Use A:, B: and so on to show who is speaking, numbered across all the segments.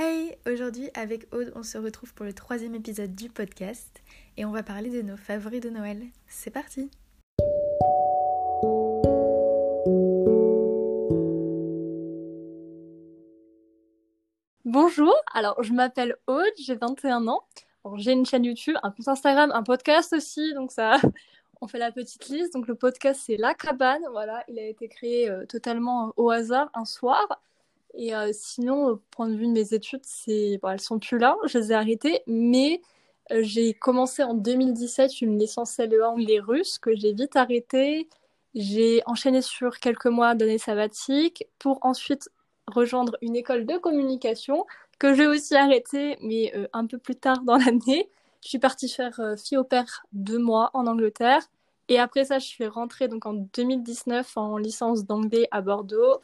A: Hey, aujourd'hui avec Aude, on se retrouve pour le troisième épisode du podcast et on va parler de nos favoris de Noël. C'est parti
B: Bonjour, alors je m'appelle Aude, j'ai 21 ans. J'ai une chaîne YouTube, un compte Instagram, un podcast aussi, donc ça, on fait la petite liste. Donc le podcast c'est La Cabane, voilà, il a été créé euh, totalement au hasard un soir. Et euh, sinon, au point de vue de mes études, c'est bon, elles sont plus là, je les ai arrêtées, mais euh, j'ai commencé en 2017 une licence LE1 anglais russe que j'ai vite arrêtée. J'ai enchaîné sur quelques mois d'années sabbatiques pour ensuite rejoindre une école de communication que j'ai aussi arrêtée, mais euh, un peu plus tard dans l'année. Je suis partie faire fille au père deux mois en Angleterre. Et après ça, je suis rentrée donc en 2019 en licence d'anglais à Bordeaux.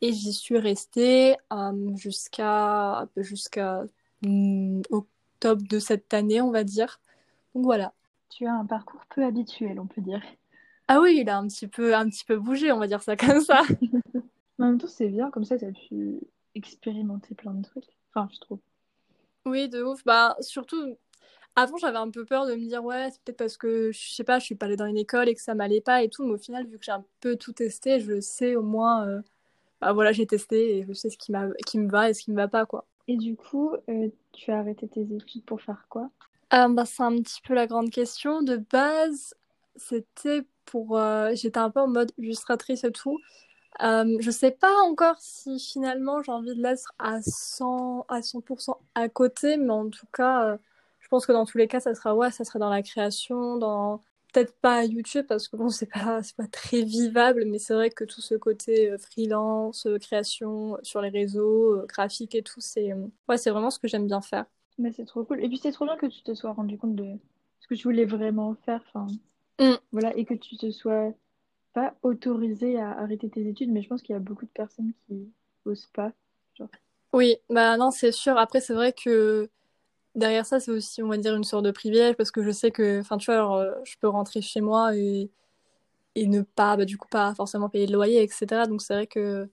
B: Et j'y suis restée euh, jusqu'à jusqu'à mm, octobre de cette année, on va dire. Donc voilà.
C: Tu as un parcours peu habituel, on peut dire.
B: Ah oui, il a un petit peu, un petit peu bougé, on va dire ça comme ça.
C: en même temps, c'est bien, comme ça, tu as pu expérimenter plein de trucs. Enfin, je trouve.
B: Oui, de ouf. Bah, surtout, avant, j'avais un peu peur de me dire, ouais, c'est peut-être parce que, je sais pas, je suis pas allée dans une école et que ça m'allait pas et tout. Mais au final, vu que j'ai un peu tout testé, je sais au moins, euh, bah voilà, j'ai testé et je sais ce qui, qui me va et ce qui me va pas, quoi.
C: Et du coup, euh, tu as arrêté tes études pour faire quoi?
B: Euh, bah, C'est un petit peu la grande question. De base, c'était pour. j'étais un peu en mode illustratrice et tout. Euh, je sais pas encore si finalement j'ai envie de l'être à 100, à 100% à côté, mais en tout cas, euh, je pense que dans tous les cas, ça sera, ouais, ça sera dans la création, dans peut-être pas YouTube parce que bon, c'est pas, c'est pas très vivable, mais c'est vrai que tout ce côté euh, freelance, euh, création sur les réseaux, graphique et tout, c'est, ouais, c'est vraiment ce que j'aime bien faire.
C: Mais c'est trop cool. Et puis c'est trop bien que tu te sois rendu compte de ce que tu voulais vraiment faire, enfin, mm. voilà, et que tu te sois pas autorisé à arrêter tes études, mais je pense qu'il y a beaucoup de personnes qui osent pas.
B: Oui, bah non, c'est sûr. Après, c'est vrai que derrière ça, c'est aussi, on va dire, une sorte de privilège parce que je sais que, enfin, tu vois, euh, je peux rentrer chez moi et, ne pas, bah, du coup, pas forcément payer le loyer, etc. Donc, c'est vrai que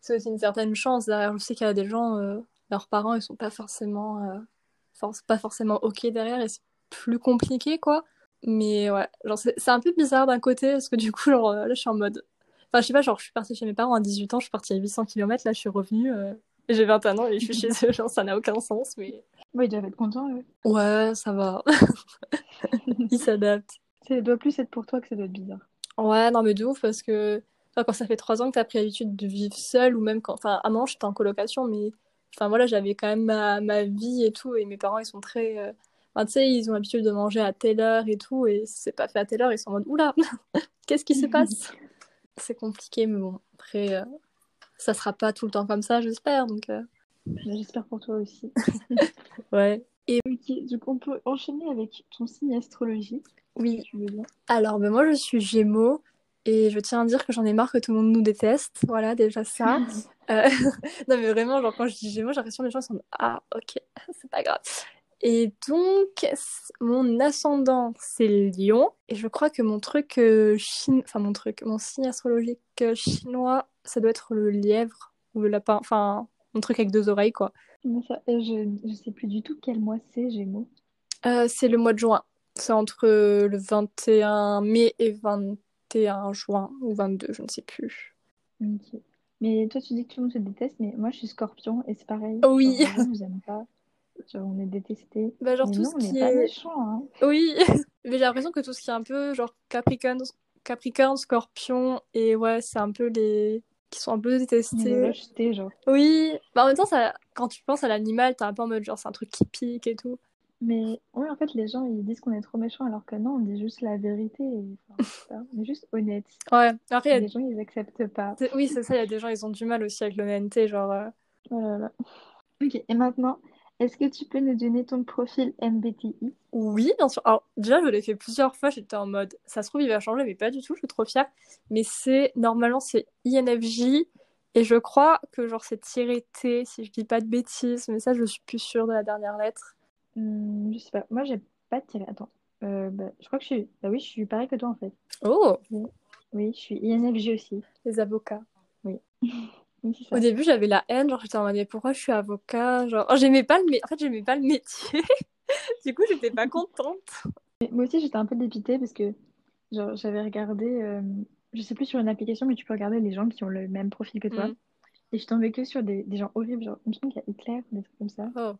B: c'est aussi une certaine chance. Derrière, je sais qu'il y a des gens, euh, leurs parents, ils sont pas forcément, euh, pas forcément OK derrière et c'est plus compliqué, quoi. Mais ouais, genre c'est un peu bizarre d'un côté parce que du coup, genre, là je suis en mode. Enfin, je sais pas, genre je suis partie chez mes parents à 18 ans, je suis partie à 800 km, là je suis revenue, j'ai 21 ans et je suis chez eux, genre ça n'a aucun sens. Mais...
C: Ouais, ils doivent être contents, ouais.
B: Ouais, ça va. ils s'adaptent.
C: Ça doit plus être pour toi que ça doit être bizarre.
B: Ouais, non, mais de ouf parce que enfin, quand ça fait 3 ans que t'as pris l'habitude de vivre seule ou même quand. Enfin, à un moment j'étais en colocation, mais enfin voilà, j'avais quand même ma, ma vie et tout et mes parents ils sont très. Euh, tu sais, ils ont l'habitude de manger à telle heure et tout, et c'est pas fait à telle heure, ils sont en mode oula, qu'est-ce qui se passe? C'est compliqué, mais bon, après, euh, ça sera pas tout le temps comme ça, j'espère. Donc, euh.
C: J'espère pour toi aussi.
B: ouais.
C: Et ok, donc on peut enchaîner avec ton signe astrologique.
B: Oui. tu veux bien. Alors, ben moi, je suis Gémeaux. Et je tiens à dire que j'en ai marre que tout le monde nous déteste. Voilà, déjà ça. euh... non, mais vraiment, genre, quand je dis Gémeaux, j'ai l'impression que les gens sont Ah, ok, c'est pas grave. Et donc, mon ascendant, c'est Lion. Et je crois que mon truc euh, enfin mon truc, mon signe astrologique euh, chinois, ça doit être le lièvre ou le lapin. Enfin, mon truc avec deux oreilles, quoi.
C: Ça, je, je sais plus du tout quel mois c'est, Gémeaux.
B: Euh, c'est le mois de juin. C'est entre le 21 mai et 21 juin, ou 22, je ne sais plus.
C: Ok. Mais toi, tu dis que tout le monde se déteste, mais moi, je suis scorpion et c'est pareil.
B: Oui.
C: je vous aime pas. Genre, on est détesté.
B: Bah, genre,
C: mais
B: tout
C: non,
B: ce
C: on
B: qui
C: n'est pas
B: est.
C: méchant, hein.
B: Oui, mais j'ai l'impression que tout ce qui est un peu genre Capricorne, Capricorne, Scorpion, et ouais, c'est un peu les. Qui sont un peu détestés.
C: genre.
B: Oui, bah en même temps, ça... quand tu penses à l'animal, t'es un peu en mode genre c'est un truc qui pique et tout.
C: Mais oui, en fait, les gens, ils disent qu'on est trop méchant, alors que non, on dit juste la vérité. et- enfin, on est juste honnête.
B: Ouais, après, il y a-
C: Les gens, ils acceptent pas.
B: oui, c'est ça, il y a des gens, ils ont du mal aussi avec l'honnêteté, genre. euh,
C: Oh. Ok, et maintenant, est-ce que tu peux nous donner ton profil MBTI?
B: Oui, bien sûr. Alors, déjà, je l'ai fait plusieurs fois, j'étais en mode ça se trouve, il va changer, mais pas du tout, je suis trop fière. Mais c'est, normalement, c'est INFJ, et je crois que genre c'est tiré T, si je dis pas de bêtises, mais ça, je suis plus sûre de la dernière lettre.
C: Hmm, je sais pas. Moi, j'ai pas tiré. Attends. Euh, bah, je crois que je suis. Bah oui, je suis pareil que toi, en fait.
B: Oh,
C: Oui, je suis INFJ aussi.
B: les avocats. Au début, j'avais la haine, genre j'étais en mode pourquoi je suis avocat Genre, oh, j'aimais pas le en fait, j'aimais pas le métier. du coup, j'étais pas contente.
C: moi aussi, j'étais un peu dépitée parce que genre j'avais regardé euh, je sais plus sur une application mais tu peux regarder les gens qui ont le même profil que toi. Mm. Et je tombais que sur des, des gens horribles, genre, me semble qu'il y a Hitler, des trucs comme ça. Oh.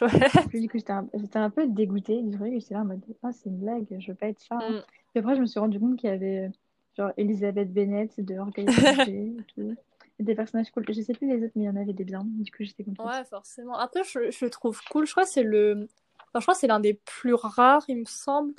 C: du coup, j'étais un, un, peu dégoûtée du truc. J'étais là en mode, ah, c'est une blague, je veux pas être ça. Mm. Puis après, je me suis rendu compte qu'il y avait, genre, Elisabeth Bennett de Orgueil et tout des personnages cool. Je sais plus les autres, mais il y en avait des biens. Du coup, j'étais contente.
B: Ouais, forcément. Après, je, je trouve cool. Je crois que c'est le. Enfin, je crois c'est l'un des plus rares, il me semble.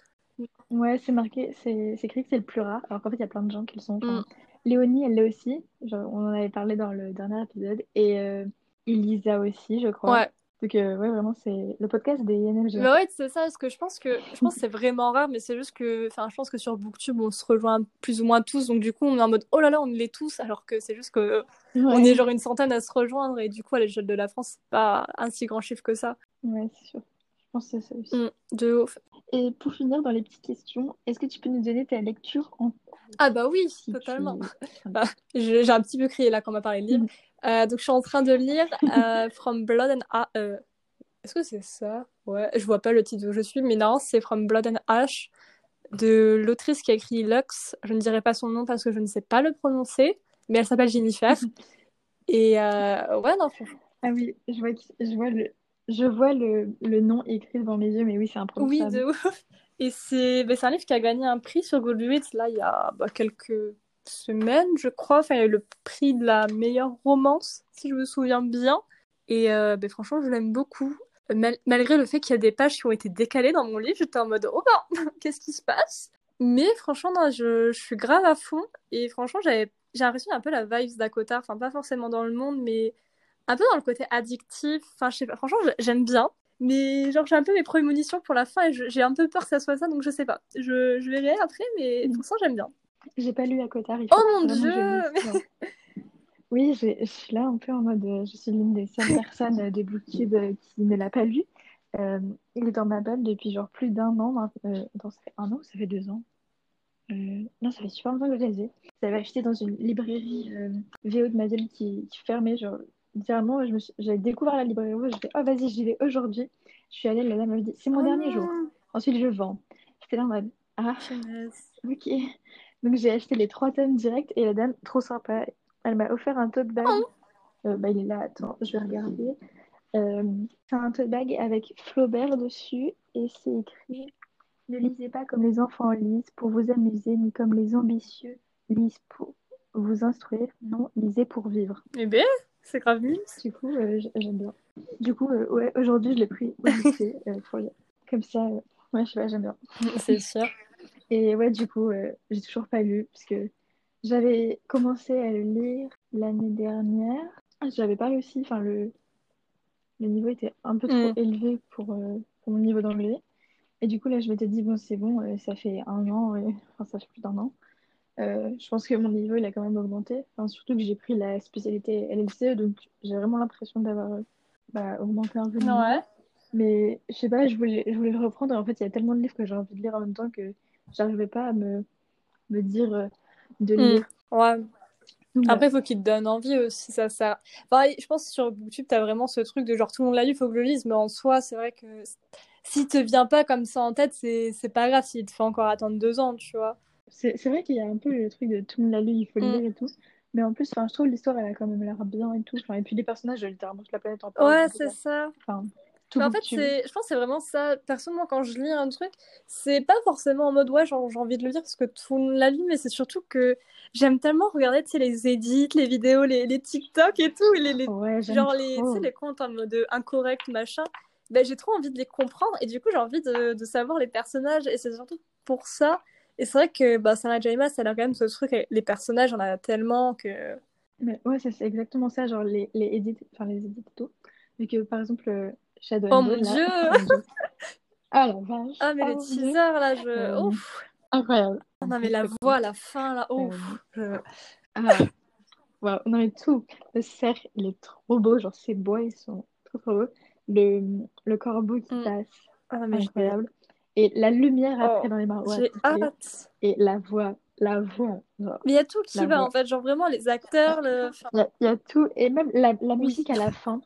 C: Ouais, c'est marqué, c'est écrit que c'est le plus rare, alors qu'en fait, il y a plein de gens qui le sont. Mm. Léonie, elle l'est aussi. Genre, on en avait parlé dans le dernier épisode. Et euh, Elisa aussi, je crois. Ouais. Donc, euh, ouais, vraiment, c'est le podcast des INFJ.
B: Bah ouais, c'est ça, parce que je pense que je pense que c'est vraiment rare, mais c'est juste que, enfin, je pense que sur Booktube, on se rejoint plus ou moins tous, donc du coup, on est en mode, oh là là, on l'est tous, alors que c'est juste que on est genre une centaine à se rejoindre, et du coup, à l'échelle de la France, c'est pas un si grand chiffre que ça.
C: Ouais, c'est sûr. Je pense que c'est ça aussi.
B: Mm, de ouf.
C: Et pour finir, dans les petites questions, est-ce que tu peux nous donner ta lecture en
B: ah bah oui, totalement. Bah, j'ai un petit peu crié là quand on m'a parlé de livre. Euh, donc je suis en train de lire euh, From Blood and Ash. Euh, est-ce que c'est ça? Ouais, je vois pas le titre où je suis, mais non, c'est From Blood and Ash de l'autrice qui a écrit Lux. Je ne dirai pas son nom parce que je ne sais pas le prononcer, mais elle s'appelle Jennifer. Et ouais, non, franchement.
C: Ah oui, je vois, je vois, le, je vois le, le nom écrit devant mes yeux, mais oui, c'est un
B: Oui, de ouf. Et c'est bah, un livre qui a gagné un prix sur Goodreads là, il y a bah, quelques semaines, je crois. Enfin, il y a eu le prix de la meilleure romance, si je me souviens bien. Et euh, bah, franchement, je l'aime beaucoup. malgré le fait qu'il y a des pages qui ont été décalées dans mon livre, j'étais en mode oh ben, qu'est-ce qui se passe? Mais franchement, je, je, suis grave à fond. Et franchement, j'ai l'impression un peu la vibe d'Akota. Enfin, pas forcément dans le monde, mais un peu dans le côté addictif. Enfin, je sais pas. Franchement, j'aime bien. Mais genre, j'ai un peu mes prémonitions pour la fin et j'ai un peu peur que ça soit ça, donc je sais pas. Je, je verrai après, mais pour l'instant, j'aime bien.
C: J'ai pas lu à côté.
B: Oh mon dieu
C: Oui, je suis là un peu en mode. Euh, je suis l'une des seules personnes euh, des booktube euh, qui ne l'a pas lu. il est dans ma balle depuis genre plus d'un an. Euh, ça fait un an ou ça fait deux ans Non, ça fait super longtemps que je les ai. J'avais acheté dans une librairie VO de ma ville qui, qui fermait. Genre, littéralement, j'ai découvert la librairie rouge, je fais, oh vas-y, j'y vais aujourd'hui. Je suis allée, la dame m'a dit, c'est mon oh dernier jour. Ensuite, je vends. J'étais là en mode, ah, ok. Donc, j'ai acheté les trois tomes direct et la dame, trop sympa, elle m'a offert un tote bag. Oh. Euh, bah, il est là, attends, je vais regarder. Euh, c'est un tote bag avec Flaubert dessus et c'est écrit Ne lisez pas comme les enfants lisent pour vous amuser, ni comme les ambitieux lisent pour vous instruire. Non, lisez pour vivre.
B: Eh bien c'est grave.
C: Du coup, euh, j'aime bien. Du coup, euh, ouais, aujourd'hui, je l'ai pris au lycée pour lire. Comme ça, ouais, je sais pas, j'aime bien.
B: C'est sûr.
C: Et ouais, du coup, j'ai toujours pas lu parce que j'avais commencé à le lire l'année dernière. J'avais pas réussi. Enfin, le, le niveau était un peu trop mm. élevé pour, pour mon niveau d'anglais. Et du coup, là, je m'étais dit, bon, c'est bon, ça fait un an, enfin, ça fait plus d'un an. Euh, je pense que mon niveau il a quand même augmenté. Enfin, surtout que j'ai pris la spécialité LLCE, donc j'ai vraiment l'impression d'avoir bah, augmenté un peu. Ouais. Mais je sais pas, je voulais, je voulais le reprendre. Et en fait, il y a tellement de livres que j'ai envie de lire en même temps que j'arrivais pas à me, me dire euh, de hmm. lire.
B: Ouais. Après, il faut qu'il te donne envie aussi. Ça, ça... Enfin, je pense que sur YouTube, tu as vraiment ce truc de genre tout le monde l'a lu, il faut que je le lise. Mais en soi, c'est vrai que si te vient pas comme ça en tête, c'est pas grave s'il te fait encore attendre deux ans, tu vois.
C: C'est vrai qu'il y a un peu le truc de tout le monde l'a lu, il faut le mm. lire et tout. Mais en plus, je trouve l'histoire, elle a quand même l'air bien et tout. et puis les personnages, littéralement, toute la planète en
B: parle. Ouais, c'est ça. Enfin, en fait, je pense que c'est vraiment ça. Personnellement, quand je lis un truc, c'est pas forcément en mode ouais, j'ai envie de le lire parce que tout le monde l'a lu, mais c'est surtout que j'aime tellement regarder les edits, les vidéos, les, les TikTok et tout, les, les genre les, les comptes en mode incorrect, machin. Ben, j'ai trop envie de les comprendre et du coup, j'ai envie de, de savoir les personnages et c'est surtout pour ça et c'est vrai que bah, Sarah Jaima, ça a quand même ce truc, les personnages, on a tellement que.
C: Mais ouais, c'est exactement ça, genre les, les edits, enfin les edits et tout. Vu que par exemple, euh, Shadow
B: Oh mon dieu
C: Ah la vache
B: Ah, mais oh, teasers là, je. Euh, Ouf
C: Incroyable
B: ah, Non, mais la voix à la fin là, ouf
C: euh, Ah Waouh, non, mais tout. Le cerf, il est trop beau, genre ces bois, ils sont trop trop beaux. Le, le corbeau qui mm. passe, ah, mais incroyable. Et la lumière après oh, dans les marois.
B: J'ai hâte.
C: Et la voix, la voix.
B: Mais il y a tout qui va, en fait. Genre, vraiment, les acteurs. Le...
C: Il, y a, tout. Et même la, la musique à la fin.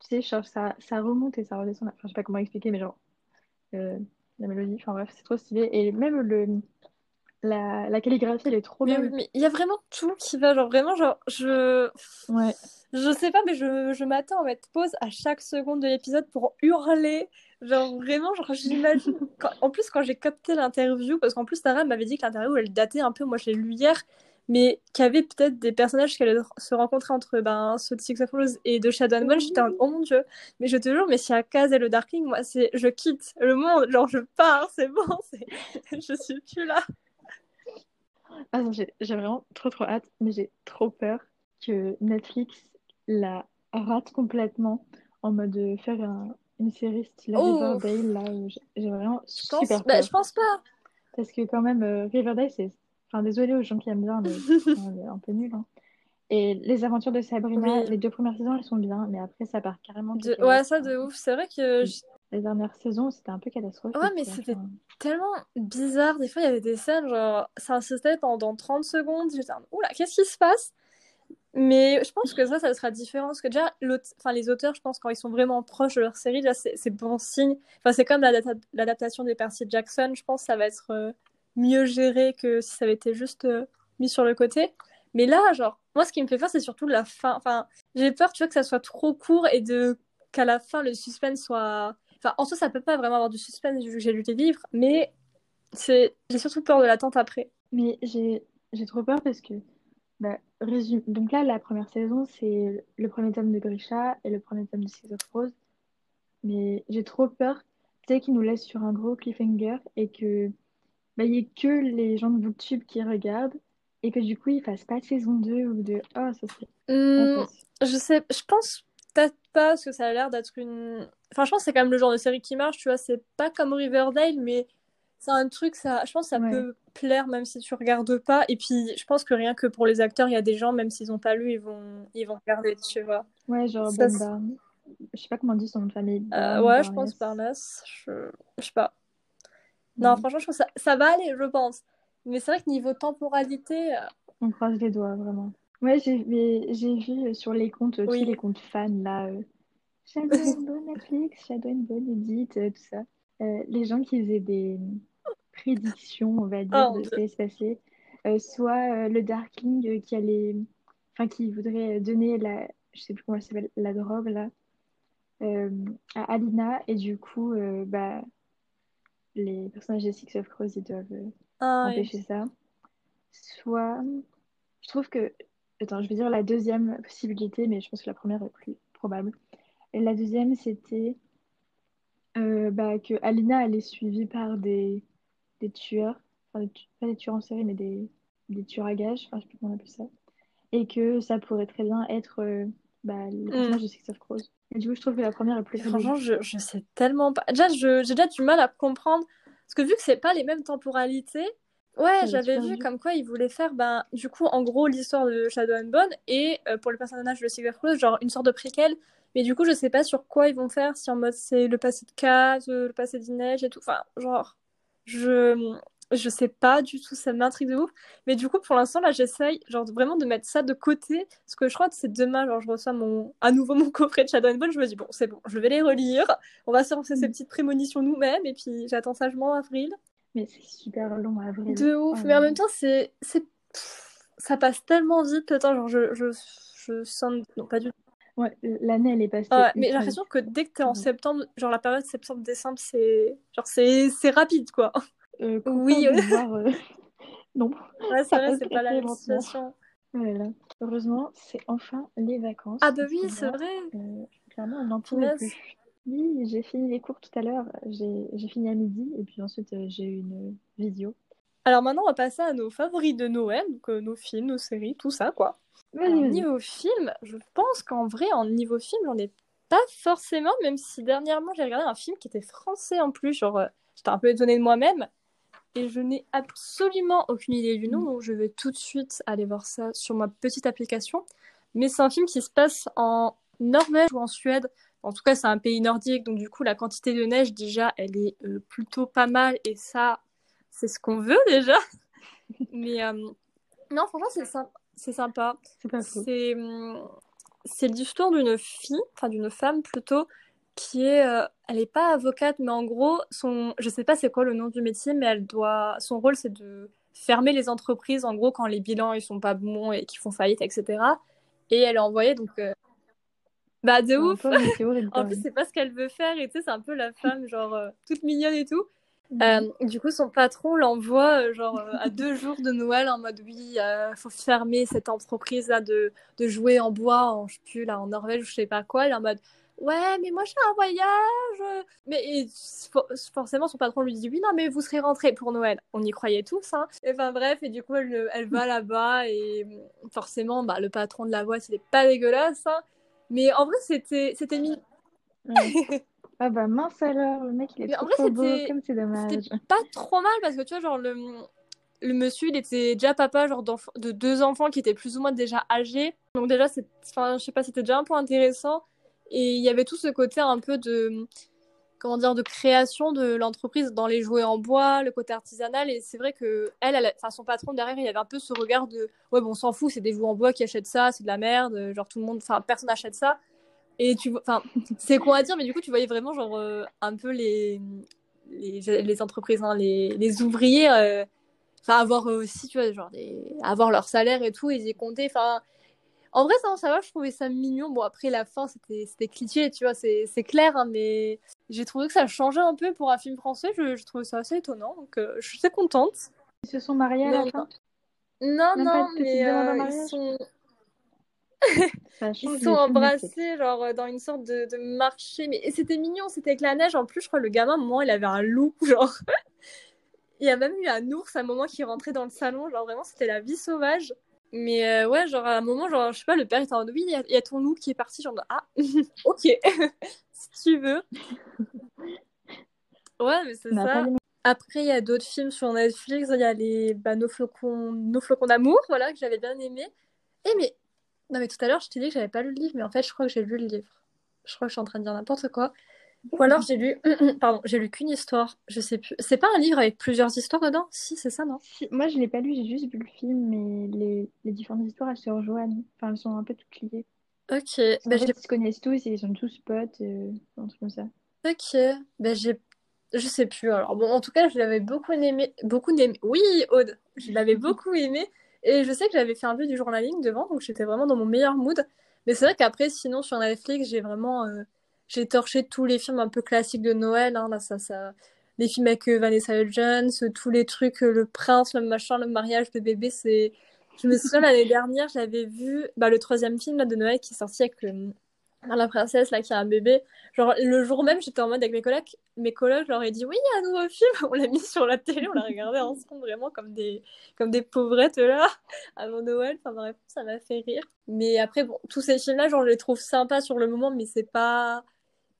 C: Tu sais, ça, ça remonte et ça redescend. Enfin, je sais pas comment expliquer, mais genre. Euh, la mélodie, enfin bref, c'est trop stylé. Et même le, la, la calligraphie, elle est trop.
B: Mais il y a vraiment tout qui va, genre vraiment, genre, je.
C: Ouais.
B: Je sais pas, mais je, je m'attends à mettre pause à chaque seconde de l'épisode pour hurler. Genre vraiment, genre j'imagine. En plus, quand j'ai capté l'interview, parce qu'en plus, Tara m'avait dit que l'interview elle datait un peu, moi je l'ai lu hier, mais qu'il y avait peut-être des personnages qui allaient se rencontrer entre ben, ceux de Six of Rose et de Shadow and Bone. J'étais en oh mon dieu, mais je te jure, mais si à Kaz et le Darkling, moi c'est je quitte le monde, genre je pars, c'est bon, je suis plus là.
C: Ah j'ai vraiment trop trop hâte, mais j'ai trop peur que Netflix la rate complètement en mode faire une série style Riverdale là j'ai vraiment super bah, peur.
B: je pense pas.
C: Parce que quand même euh, Riverdale c'est enfin désolé aux gens qui aiment bien mais c'est un peu nul hein. Et les aventures de Sabrina, les deux premières saisons, elles sont bien, mais après, ça part carrément.
B: De... Ouais, ça de ouf. C'est vrai que.
C: Les dernières saisons, c'était un peu catastrophique.
B: Ouais, mais c'était tellement bizarre. Des fois, il y avait des scènes, genre, ça insistait pendant 30 secondes. J'étais, oula, qu'est-ce qui se passe? Mais je pense que ça, ça sera différent. Parce que déjà, enfin, les auteurs, je pense, quand ils sont vraiment proches de leur série, là, c'est bon signe. Enfin, c'est comme l'adaptation des Percy Jackson. Je pense que ça va être euh, mieux géré que si ça avait été juste euh, mis sur le côté. Mais là, genre, moi, ce qui me fait peur, c'est surtout la fin. Enfin, j'ai peur, tu vois, que ça soit trop court et de qu'à la fin, le suspense soit. Enfin, en soi, ça peut pas vraiment avoir du suspense vu que j'ai lu tes livres, mais j'ai surtout peur de l'attente après.
C: Mais j'ai trop peur parce que bah, résume. Donc là, la première saison, c'est le premier tome de Grisha et le premier tome de Six of Rose. Mais j'ai trop peur, tu sais, qu'ils nous laissent sur un gros cliffhanger et que bah, il n'y ait que les gens de Booktube qui regardent et que du coup, ils fassent pas de saison 2 ou de... Oh, ça serait...
B: Mmh, je sais, je pense peut-être pas parce que ça a l'air d'être une... Enfin, je pense que c'est quand même le genre de série qui marche, tu vois, c'est pas comme Riverdale, mais c'est un truc, ça, je pense que ça peut plaire même si tu regardes pas. Et puis, je pense que rien que pour les acteurs, il y a des gens, même s'ils ont pas lu, ils vont, ils vont regarder, tu vois.
C: Ouais, genre ça, Je sais pas comment on dit son nom de famille.
B: Euh, ouais, je pense Barnes. Je... je sais pas. Non, franchement, je que ça, ça va aller, je pense. Mais c'est vrai que niveau temporalité. Euh,
C: on croise les doigts, vraiment. Ouais, j'ai vu sur les comptes, oui. tous les comptes fans, là. Euh... Shadow and Netflix, Shadow and Bone Edit, euh, tout ça. les gens qui faisaient des prédiction, on va dire, oh, de ce qui allait se passer. Euh, soit euh, le Darkling euh, qui allait, enfin, qui voudrait donner la, je sais plus comment elle s'appelle, la drogue là, à Alina, et du coup, bah, les personnages de Six of Crows, ils doivent ah, empêcher ça. Soit, je trouve que, attends, je vais dire la deuxième possibilité, mais je pense que la première est plus probable. Et la deuxième, c'était bah, que Alina, elle est suivie par des des tueurs, enfin, pas des tueurs en série, mais des, des tueurs à gages, enfin, je sais plus comment on appelle ça, et que ça pourrait très bien être euh, bah, le personnage de Six of Crows. Et du coup, je trouve que la première est plus
B: Franchement, je, je sais tellement pas. Déjà, j'ai déjà du mal à comprendre, parce que vu que c'est pas les mêmes temporalités, Ouais, j'avais vu comme quoi ils voulaient faire, ben, du coup, en gros, l'histoire de Shadow and Bone et euh, pour le personnage de Crows, genre une sorte de préquel. Mais du coup, je sais pas sur quoi ils vont faire, si en mode c'est le passé de Kaz, le passé d'Inej et tout. Enfin, genre, je je sais pas du tout, ça m'intrigue de ouf. Mais du coup, pour l'instant, là, j'essaye genre vraiment de mettre ça de côté. Parce que je crois que c'est demain, genre, je reçois mon... à nouveau mon coffret de Shadow and Bone. Je me dis, bon, c'est bon, je vais les relire. On va se faire ces mm. petites prémonitions nous-mêmes. Et puis, j'attends sagement avril.
C: Mais c'est super long, avril.
B: De ouf. mais en même temps, c'est. Ça passe tellement vite. Genre, je, je, je sens. Non, pas du tout.
C: Ouais, l'année elle est passée.
B: mais j'ai l'impression que dès que t'es en septembre, genre la période septembre-décembre, c'est genre c'est rapide quoi.
C: Euh, oui. Voir, euh... non.
B: Ouais, c'est vrai, c'est pas la même situation.
C: Voilà. Heureusement, c'est enfin les vacances.
B: Ah bah oui, c'est vrai.
C: Euh, clairement, on n'en plus. Oui, j'ai fini les cours tout à l'heure. J'ai fini à midi et puis ensuite j'ai eu une vidéo.
B: Alors maintenant, on va passer à nos favoris de Noël, donc nos films, nos séries, tout ça quoi niveau film, je pense qu'en vrai, en niveau film, j'en ai pas forcément, même si dernièrement j'ai regardé un film qui était français en plus. Genre, euh, j'étais un peu étonnée de moi-même. Et je n'ai absolument aucune idée du nom, donc je vais tout de suite aller voir ça sur ma petite application. Mais c'est un film qui se passe en Norvège ou en Suède. En tout cas, c'est un pays nordique, donc du coup, la quantité de neige, déjà, elle est euh, plutôt pas mal. Et ça, c'est ce qu'on veut déjà. Mais non, franchement, c'est sympa. C'est sympa. C'est c'est l'histoire d'une fille, enfin d'une femme plutôt, qui est, elle est pas avocate, mais en gros, son, je sais pas c'est quoi le nom du métier, mais elle doit, son rôle c'est de fermer les entreprises, en gros, quand les bilans ils sont pas bons et qu'ils font faillite, etc. Et elle a envoyé donc. Euh, bah, de ouf! en plus, c'est pas ce qu'elle veut faire, et tu sais, c'est un peu la femme, genre, euh, toute mignonne et tout. Mhm. Euh, du coup, son patron l'envoie genre à deux jours de Noël en mode oui, il faut fermer cette entreprise là de, de jouets en bois, en, je sais plus là en Norvège ou je sais pas quoi. Elle est en mode ouais, mais moi j'ai un voyage. Mais forcément, son patron lui dit oui, non, mais vous serez rentré pour Noël. On y croyait tous. Hein. Et enfin bref, et du coup, elle, elle va là-bas et forcément, bah, le patron de la il est pas dégueulasse. Hein. Mais en vrai, c'était c'était mis.
C: ah bah mince alors, le mec il est trop, beau, comme c'est dommage.
B: C'était pas trop mal parce que tu vois, genre le, le monsieur il était déjà papa genre de deux enfants qui étaient plus ou moins déjà âgés. Donc déjà, enfin, je sais pas, c'était déjà un peu intéressant. Et il y avait tout ce côté un peu de comment dire de création de l'entreprise dans les jouets en bois, le côté artisanal et c'est vrai que elle, enfin son patron derrière, il avait un peu ce regard de ouais bon on s'en fout, c'est des jouets en bois qui achètent ça, c'est de la merde, genre tout le monde enfin personne n'achète ça. Et tu enfin c'est quoi à dire mais du coup tu voyais vraiment genre euh, un peu les les, entreprises hein, les, les ouvriers euh, enfin avoir aussi tu vois genre avoir leur salaire et tout, ils y comptaient enfin en vrai, ça, ça va, je trouvais ça mignon. Bon, après, la fin, c'était cliché, tu vois, c'est clair, hein, mais j'ai trouvé que ça changeait un peu pour un film français. Je, je trouvais ça assez étonnant, donc euh, je suis très contente.
C: Ils se sont mariés à la fin.
B: Non, non, mais euh, ils sont... ils sont embrassés genre euh, dans une sorte de, de marché mais c'était mignon c'était avec la neige. En plus je crois le gamin à un moment il avait un loup genre. Il y a même eu un ours à un moment qui rentrait dans le salon. Genre vraiment c'était la vie sauvage mais euh, ouais, genre à un moment, genre, je sais pas, le père était en oui, il y, a ton loup qui est parti, genre, ah, ok, si tu veux. Ouais, mais c'est ça. Après, il y a d'autres films sur Netflix, il y a les bah, Nos flocons, Nos flocons d'amour, voilà, que j'avais bien aimé. Et mais, non, mais tout à l'heure, je t'ai dit que j'avais pas lu le livre, mais en fait, je crois que j'ai lu le livre. Je crois que je suis en train de dire n'importe quoi. Ou alors j'ai lu, pardon, j'ai lu qu'une histoire, je sais plus. C'est pas un livre avec plusieurs histoires dedans? Si, c'est ça, non?
C: Moi, je l'ai pas lu, j'ai juste vu le film, mais les, les différentes histoires, elles se rejoignent. Enfin, elles sont un peu toutes liées.
B: Ok.
C: Bah, ils se connaissent tous et ils sont tous potes, euh, un truc comme ça.
B: Ok. Bah, j'ai... Je sais plus. Alors, bon, en tout cas, je l'avais beaucoup aimé. Beaucoup aimé. Oui, Aude Je l'avais beaucoup aimé. Et je sais que j'avais fait un peu du journaling devant, donc j'étais vraiment dans mon meilleur mood. Mais c'est vrai qu'après, sinon, sur Netflix, j'ai vraiment... Euh, j'ai torché tous les films un peu classiques de Noël. Hein, là, ça, ça, les films avec euh, Vanessa Hudgens, tous les trucs, euh, le prince, le machin, le mariage, le bébé. C'est, je me souviens l'année dernière, j'avais vu bah, le troisième film là, de Noël qui est sorti avec la princesse là qui a un bébé. Genre le jour même, j'étais en mode avec mes collègues, mes collègues, je leur ai dit oui, il y a un nouveau film. On l'a mis sur la télé, on l'a regardé ensemble vraiment comme des comme des pauvrettes là avant Noël. Enfin bref, ça m'a fait rire. Mais après bon, tous ces films là, genre je les trouve sympas sur le moment, mais c'est pas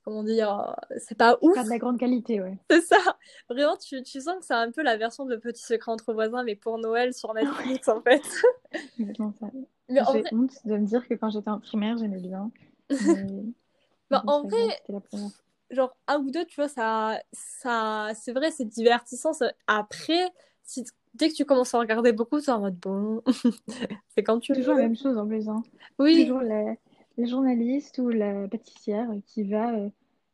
B: comment dire, c'est pas ouf.
C: Pas de la grande qualité, ouais.
B: C'est ça. Vraiment, tu, tu sens que c'est un peu la version de Petit secret entre voisins, mais pour Noël sur Netflix, en fait.
C: Exactement ça. J'ai honte de me dire que quand j'étais en primaire, j'aimais bien.
B: bah, en vrai, genre un ou deux, tu vois, ça, ça, c'est vrai, c'est divertissant. Après, si, dès que tu commences à regarder beaucoup, c'est en mode bon, c'est quand tu
C: veux. toujours la même chose en plus. Hein. Oui. Toujours la la journaliste ou la pâtissière qui va euh,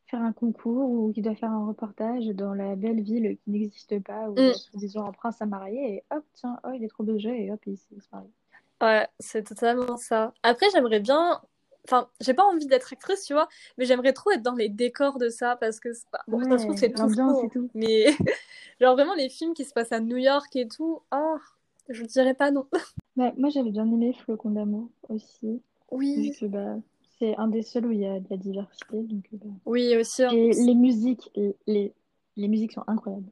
C: faire un concours ou qui doit faire un reportage dans la belle ville qui n'existe pas ou mm. disons un prince à marier et hop tiens oh il est trop beau jeu et hop il, se marie.
B: Ouais c'est totalement ça. Après j'aimerais bien enfin j'ai pas envie d'être actrice tu vois mais j'aimerais trop être dans les décors de ça parce que bon ouais, ça c'est tout, et tout. mais genre vraiment les films qui se passent à New York et tout oh je dirais pas non.
C: Bah, moi j'avais bien aimé Flocon d'amour aussi
B: oui.
C: bah, c'est un des seuls où il y a de la diversité. Donc, bah.
B: Oui, aussi.
C: Et les musiques, les, les musiques sont incroyables.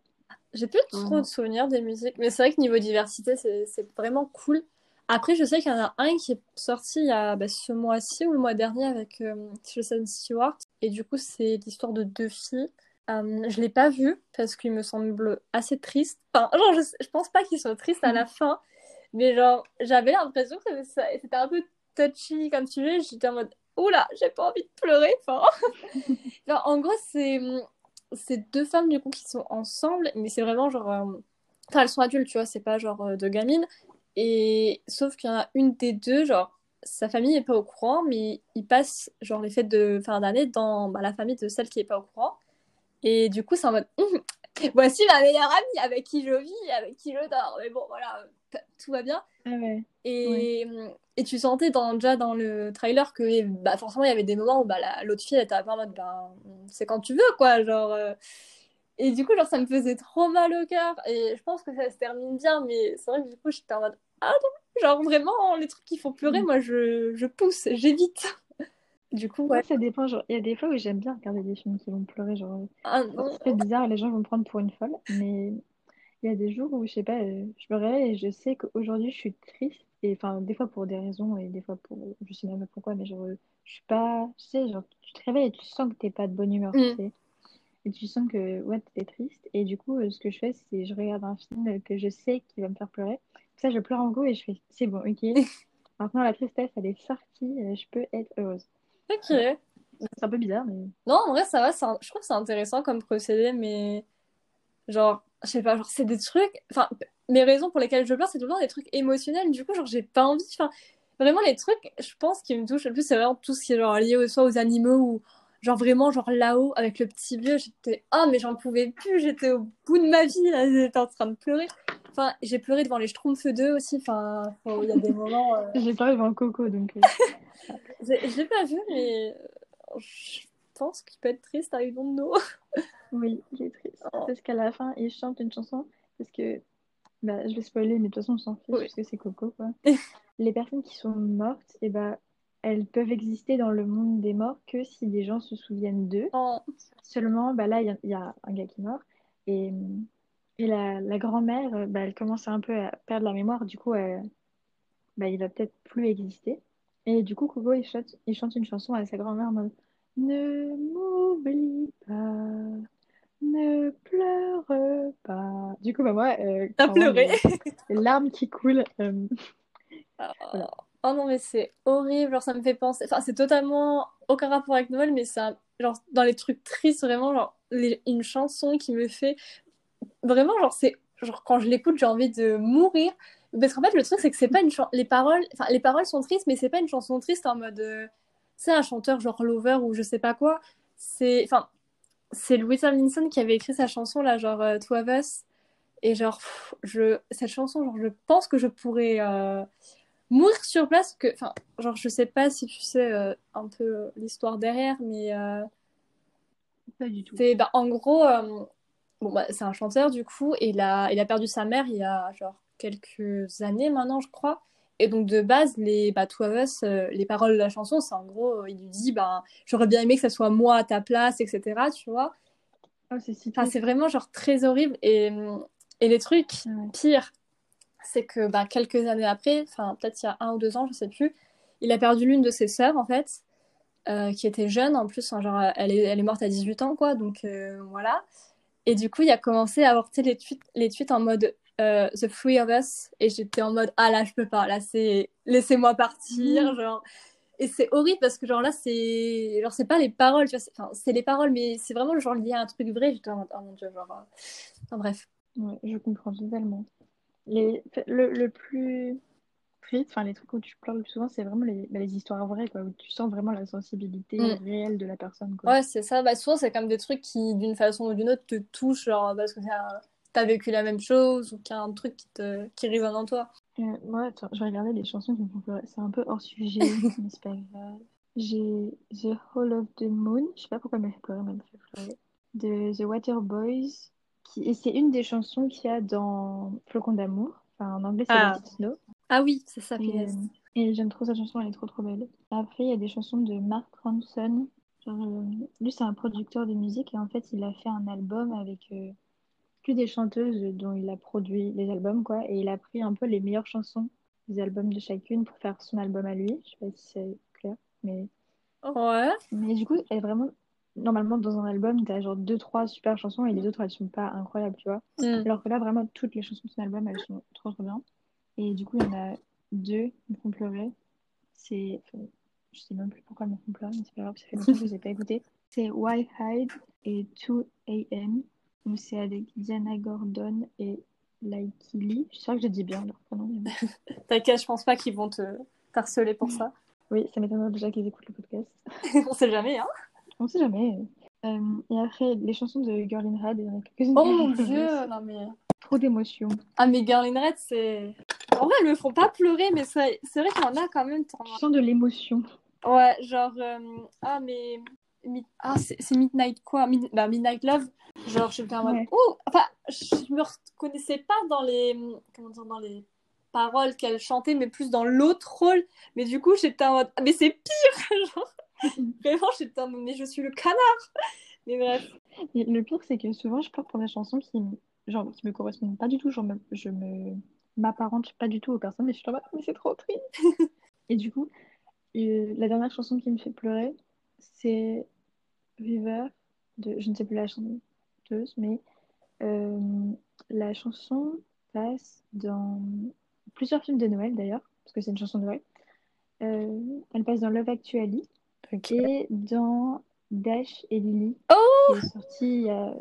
B: J'ai plus trop de souvenirs des musiques, mais c'est vrai que niveau diversité, c'est vraiment cool. Après, je sais qu'il y en a un qui est sorti il y a bah, ce mois-ci ou le mois dernier avec euh, Stewart. Et du coup, c'est l'histoire de deux filles. Euh, je l'ai pas vu parce qu'il me semble assez triste. Enfin, genre, je, je pense pas qu'ils soient tristes à la fin, mais genre, j'avais l'impression que c'était un peu touchy comme tu veux, j'étais en mode oula, j'ai pas envie de pleurer. Enfin, en gros, c'est c'est deux femmes du coup qui sont ensemble, mais c'est vraiment genre euh, Enfin, elles sont adultes, tu vois, c'est pas genre euh, de gamines. Et sauf qu'il y en a une des deux, genre, sa famille n'est pas au courant, mais il passe genre les fêtes de fin d'année dans bah, la famille de celle qui est pas au courant. Et du coup, c'est en mode voici ma meilleure amie avec qui je vis, avec qui je dors. Mais bon, voilà, tout va bien.
C: Ah ouais.
B: Et, et tu sentais dans, déjà dans le trailer que bah, forcément il y avait des moments où bah, l'autre fille elle était un peu en mode bah, c'est quand tu veux quoi. Genre, euh. Et du coup, genre, ça me faisait trop mal au cœur. Et je pense que ça se termine bien, mais c'est vrai que du coup, j'étais en mode ah non, genre vraiment, les trucs qui font pleurer, mm. moi je, je pousse, j'évite. Du coup, ouais.
C: ça dépend. Il y a des fois où j'aime bien regarder des films qui vont pleurer. Genre, ah, c'est bizarre, les gens vont me prendre pour une folle. Mais il y a des jours où, je sais pas, euh, je me réveille et je sais qu'aujourd'hui, je suis triste. Et enfin, des fois pour des raisons et des fois pour. Je sais même pas pourquoi, mais genre, je suis pas. Tu sais, genre, tu te réveilles et tu sens que t'es pas de bonne humeur, tu mm. sais. Et tu sens que, ouais, t'es triste. Et du coup, euh, ce que je fais, c'est je regarde un film que je sais qui va me faire pleurer. Ça, je pleure en gros et je fais, c'est bon, ok. Maintenant, la tristesse, elle est sortie, je peux être heureuse.
B: Ok.
C: C'est un peu bizarre, mais.
B: Non, en vrai, ça va. Je trouve que c'est intéressant comme procédé, mais. Genre, je sais pas, genre, c'est des trucs. Enfin, mes raisons pour lesquelles je pleure, c'est tout le temps des trucs émotionnels. Du coup, genre, j'ai pas envie. Enfin, vraiment, les trucs, je pense, qui me touchent le plus, c'est vraiment tout ce qui est genre lié soit aux animaux ou genre vraiment, genre là-haut, avec le petit vieux. J'étais, oh, mais j'en pouvais plus. J'étais au bout de ma vie, là. J'étais en train de pleurer. Enfin, j'ai pleuré devant les Schtroumpfs 2 aussi. Enfin, il y a des moments. Euh,
C: j'ai pleuré devant Coco, donc. Euh.
B: j'ai pas vu, mais je pense qu'il peut être triste, I don't know.
C: Oui, il est triste. Oh. Parce qu'à la fin, il chante une chanson. Parce que. Bah, je vais spoiler, mais de toute façon, on s'en fiche, parce que c'est Coco, quoi. les personnes qui sont mortes, et eh bah, elles peuvent exister dans le monde des morts que si des gens se souviennent d'eux. Oh. Seulement, bah là, il y, y, a un gars qui est mort. Et et la, la grand-mère, euh, bah, elle commence un peu à perdre la mémoire, du coup, euh, bah, il va peut-être plus exister. Et du coup, Coco, il chante, il chante une chanson à sa grand-mère en mode Ne m'oublie pas, ne pleure pas. Du coup, bah, moi, euh,
B: t'as pleuré.
C: Les, larmes qui coulent.
B: Ah. Oh non, mais c'est horrible, genre ça me fait penser. Enfin, c'est totalement aucun rapport avec Noël, mais ça, genre dans les trucs tristes, vraiment, genre une chanson qui me fait vraiment, genre, c'est genre quand je l'écoute, j'ai envie de mourir. Parce qu'en fait, le truc, c'est que c'est pas une chanson. Les paroles, enfin, les paroles sont tristes, mais c'est pas une chanson triste en mode. Euh, c'est un chanteur genre Lover ou je sais pas quoi. C'est. Enfin, c'est Louis Tomlinson qui avait écrit sa chanson, là, genre euh, Two of Us. Et genre, je, cette chanson, genre, je pense que je pourrais euh, mourir sur place. Que, enfin, genre, je sais pas si tu sais un peu l'histoire derrière, mais.
C: pas du tout.
B: C'est, bah, en gros, bon, bah, c'est un chanteur du coup, et il a, il a perdu sa mère il y a genre quelques années maintenant, je crois. Et donc de base, les bah, Two of Us, euh, les paroles de la chanson, c'est en gros, il lui dit, bah, j'aurais bien aimé que ça soit moi à ta place, etc. Tu vois.
C: Oh, c'est
B: enfin, c'est vraiment genre très horrible. Et, et les trucs pires, c'est que bah, quelques années après, enfin peut-être il y a un ou deux ans, je sais plus, il a perdu l'une de ses sœurs en fait, euh, qui était jeune en plus, genre elle est, elle est morte à 18 ans quoi, donc euh, voilà. Et du coup, il a commencé à avorter les tweets, les tweets en mode euh, The Three of Us. Et j'étais en mode Ah là, je peux pas. Là, c'est laissez-moi partir. Mmh. Genre. Et c'est horrible parce que, genre là, c'est. Genre, c'est pas les paroles, tu vois. Enfin, c'est les paroles, mais c'est vraiment genre lié à un truc vrai. J'étais en mode Oh mon dieu, genre. Euh, enfin, bref.
C: Ouais, je comprends totalement. Les... Le, le plus enfin les trucs où tu pleures le plus souvent, c'est vraiment les, bah, les, histoires vraies, quoi, où tu sens vraiment la sensibilité mm. réelle de la personne. Quoi.
B: Ouais, c'est ça. Bah, souvent, c'est comme des trucs qui, d'une façon ou d'une autre, te touchent, genre, parce que t'as vécu la même chose ou qu'il y a un truc qui, te, qui résonne en toi.
C: Euh, moi, attends, je regarder les chansons qui me font pleurer. C'est un peu hors sujet, mais c'est pas grave. J'ai The Hall of the Moon, je sais pas pourquoi elle m'a fait pleurer, mais elle m'a fait pleurer. De The Water Boys, qui... et c'est une des chansons qu'il y a dans Flocon d'amour. Enfin, en anglais, c'est ah. Let Snow.
B: Ah oui, c'est ça,
C: Et, j'aime trop sa chanson, elle est trop trop belle. Après, il y a des chansons de Mark Ronson. Euh, lui, c'est un producteur de musique et en fait, il a fait un album avec euh, que des chanteuses dont il a produit les albums, quoi. Et il a pris un peu les meilleures chansons des albums de chacune pour faire son album à lui. Je sais pas si c'est clair, mais.
B: Ouais.
C: Mais du coup, elle est vraiment. Normalement, dans un album, t'as genre deux, trois super chansons et les autres, elles sont pas incroyables, tu vois. Mm. Alors que là, vraiment, toutes les chansons de son album, elles sont trop, trop bien. Et du coup, il y en a deux qui me font pleurer. C'est. Enfin, je sais même plus pourquoi elles me font pleurer, mais c'est pas grave, ça fait longtemps que je les ai pas écoutées. C'est Why Hide et 2 AM. C'est avec Diana Gordon et Laikili. Je sais que je dis bien leur prénom.
B: T'inquiète, je pense pas qu'ils vont te harceler pour ça.
C: Oui, ça m'étonnerait déjà qu'ils écoutent le podcast.
B: On sait jamais, hein
C: On sait jamais. Euh, et après, les chansons de Girl in Red, il y en a quelques-unes.
B: Oh mon dieu, non mais.
C: Trop d'émotions.
B: Ah, mais Girl in Red, c'est. En vrai, elles me font pas pleurer, mais c'est vrai qu'il y en a quand même.
C: Je sens de l'émotion.
B: Ouais, genre. euh, Ah, mais. Ah, c'est Midnight quoi? Mid- bah, Midnight Love. Genre, je me.
C: Ouais.
B: Oh Enfin, je me reconnaissais pas dans les. Comment dire Dans les paroles qu'elle chantait, mais plus dans l'autre rôle. Mais du coup, j'étais en mode. Ah, mais c'est pire Genre. Vraiment, j'étais en mode. Mais je suis le canard Mais bref.
C: Et le pire, c'est que souvent, je pleure pour des chansons qui, genre, qui me correspondent pas du tout. Genre, je me m'apparente pas du tout aux personnes, mais je suis en mode, mais c'est trop triste. Et du coup, euh, la dernière chanson qui me fait pleurer, c'est River de, je ne sais plus la chanteuse, mais euh, la chanson passe dans plusieurs films de Noël d'ailleurs, parce que c'est une chanson de Noël. Euh, elle passe dans Love Actually et dans Dash et Lily,
B: Oh
C: qui est sorti il y a...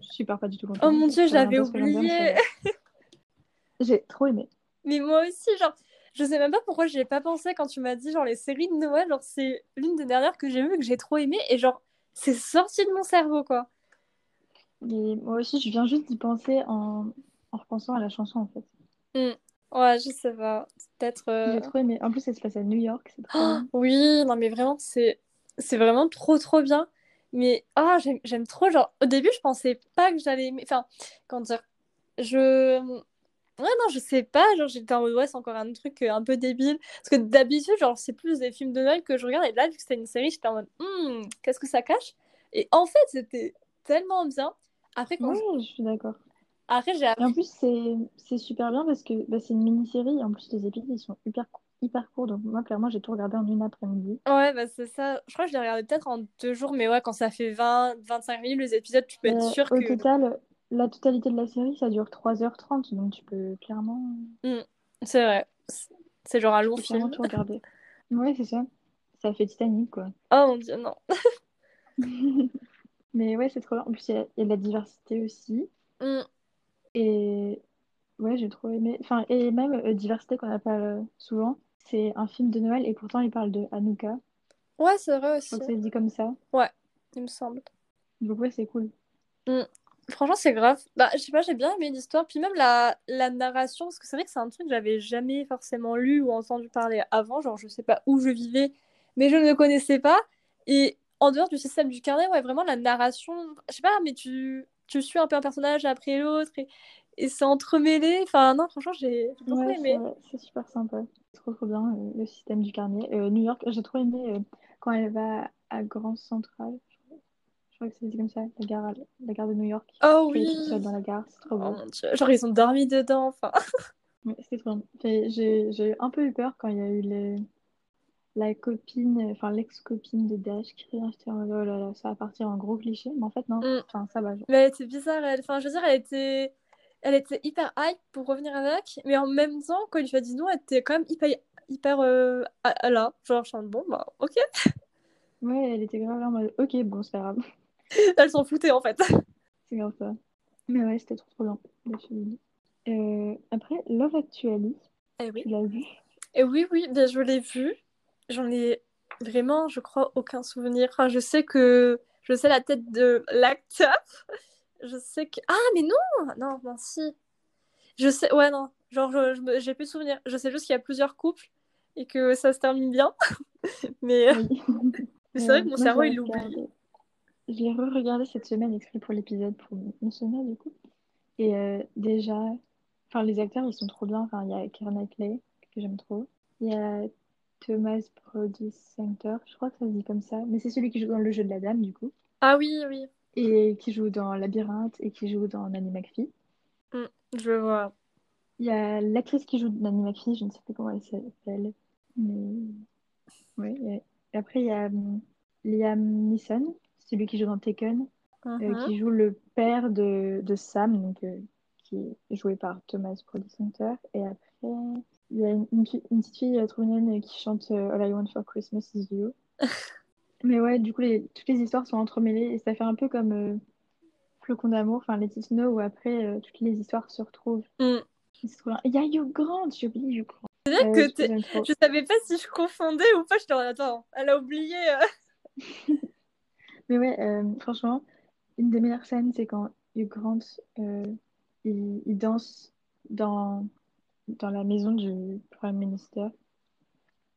C: Je suis pas du tout contente.
B: Oh mon dieu, je l'avais
C: longtemps,
B: oublié.
C: J'ai trop aimé.
B: Mais moi aussi, genre, je sais même pas pourquoi j'y ai pas pensé quand tu m'as dit, genre, les séries de Noël, genre, c'est l'une des dernières que j'ai vues, que j'ai trop aimé, et genre, c'est sorti de mon cerveau, quoi.
C: Et moi aussi, je viens juste d'y penser en... en repensant à la chanson en fait.
B: Ouais, je sais pas. Peut-être. euh,
C: J'ai trop aimé. En plus, elle se passe à New York, c'est trop
B: Oh, oui, non, mais vraiment, c'est c'est vraiment trop, trop bien. Mais, ah, j'aime j'aime trop, genre, au début, je pensais pas que j'allais aimer. Enfin, comment dire, je. Ouais, non, je sais pas, genre, j'étais en mode, ouais, c'est encore un truc euh, un peu débile. Parce que d'habitude, genre, c'est plus des films de Noël que je regarde, et là, vu que c'était une série, j'étais en mode, Hmm, qu'est-ce que ça cache? Et en fait, c'était tellement bien. Après, quand
C: Ouais, je suis d'accord.
B: Après, j'ai
C: Et en
B: appris.
C: plus, c'est super bien parce que bah, c'est une mini-série. En plus, les épisodes, ils sont hyper, hyper courts. Donc, moi, clairement, j'ai tout regardé en une après-midi.
B: Ouais, bah, c'est ça. Je crois que je l'ai regardé peut-être en deux jours, mais ouais, quand ça fait 20, 25 minutes, les épisodes, tu peux être
C: Euh,
B: sûr
C: au
B: que.
C: total, la totalité de la série, ça dure 3h30. Donc, tu peux clairement,
B: C'est vrai. C'est- genre un long film.
C: tout regarder. Ouais, c'est ça. Ça fait Titanic, quoi.
B: Oh mon dieu, non.
C: Mais ouais, c'est trop bien. En plus, il y, a il y a de la diversité aussi.
B: Mm.
C: Et ouais, j'ai trop aimé. Enfin, et même euh, diversité qu'on n'a pas euh, souvent. C'est un film de Noël et pourtant il parle de Hanouka.
B: Ouais, c'est vrai aussi.
C: que c'est dit comme ça.
B: Il me semble.
C: Donc ouais, c'est cool.
B: Franchement, c'est grave. Bah, je sais pas, j'ai bien aimé l'histoire. Puis même la, la narration, parce que c'est vrai que c'est un truc que j'avais jamais forcément lu ou entendu parler avant. Genre, je sais pas où je vivais, mais je ne le connaissais pas. Et en dehors du système du carnet, ouais, vraiment la narration, je sais pas, mais tu, tu suis un peu un personnage après l'autre et, et c'est entremêlé. Enfin, non, franchement, j'ai beaucoup
C: Ouais,
B: aimé.
C: c'est c'est super sympa. C'est trop trop bien euh, le système du carnet. Euh, New York, j'ai trop aimé euh, quand elle va à Grand Central. Je crois, que c'est dit comme ça, la gare, la gare de New York.
B: Oh oui!
C: dans la gare, c'est trop
B: Oh
C: beau.
B: mon dieu. Genre, ils ont dormi dedans. Enfin,
C: c'était trop J'ai un peu eu peur quand il y a eu les... la copine, enfin l'ex-copine de Dash qui j'étais en mode, oh là là, ça va partir en gros cliché. Mais en fait, non.
B: Mm.
C: Enfin, ça va. genre.
B: Mais elle était bizarre, elle. Enfin, je veux dire, elle était... elle était hyper hype pour revenir avec, mais en même temps, quand il lui a dit non, elle était quand même hyper, hyper euh, à- à là. Genre, je mode, bon, bah, ok.
C: Ouais, elle était grave là en mode, ok, bon, c'est pas grave.
B: Elle s'en foutait, en fait.
C: C'est grave ça. Mais ouais, c'était trop trop la chérie. Euh, après, Love Actually,
B: Eh oui.
C: tu l'as vu?
B: Et oui, oui, bien, je l'ai vu. J'en ai vraiment, je crois, aucun souvenir. Enfin, je sais que je sais la tête de l'acteur. Je sais que. Ah, mais non! Non, non, si. Je sais, ouais, non. Genre, j'ai plus de souvenirs. Je sais juste qu'il y a plusieurs couples et que ça se termine bien. mais
C: Oui.
B: mais c'est vrai que mon cerveau, il l'oublie.
C: Je l'ai re-regardé cette semaine exprès pour l'épisode, pour mon sommeil du coup. Et euh, déjà, enfin les acteurs ils sont trop bien. Enfin il y a Keira Knightley que j'aime trop. Il y a Thomas Brody Center, je crois que ça se dit comme ça, mais c'est celui qui joue dans Le Jeu de la Dame du coup,
B: Ah oui, oui.
C: et qui joue dans Labyrinthe et qui joue dans Nanny McPhee.
B: Je vois.
C: Il y a l'actrice qui joue Nanny McPhee, je ne sais plus comment elle s'appelle, mais ouais. Et et après il y a hum, Liam Neeson, celui qui joue dans Taken. euh,
B: Mhm.
C: qui joue le père de, de Sam, donc, euh, qui est joué par Thomas Brody Center. Et après, il y a une, une, une petite fille euh, trop mignonne euh, qui chante euh, All I Want for Christmas is You. Mais ouais, du coup, les, toutes les histoires sont entremêlées et ça fait un peu comme. euh, Flocon d'amour, enfin les Snow, où après euh, toutes les histoires se retrouvent.
B: Mm.
C: Il y a Hugh Grant, j'ai oublié Hugh Grant.
B: C'est vrai que je savais pas si je confondais ou pas. Je te attends, elle a oublié.
C: Mais ouais, franchement, une des meilleures scènes, c'est quand Hugh Grant il, il danse dans, dans la maison du Prime Minister.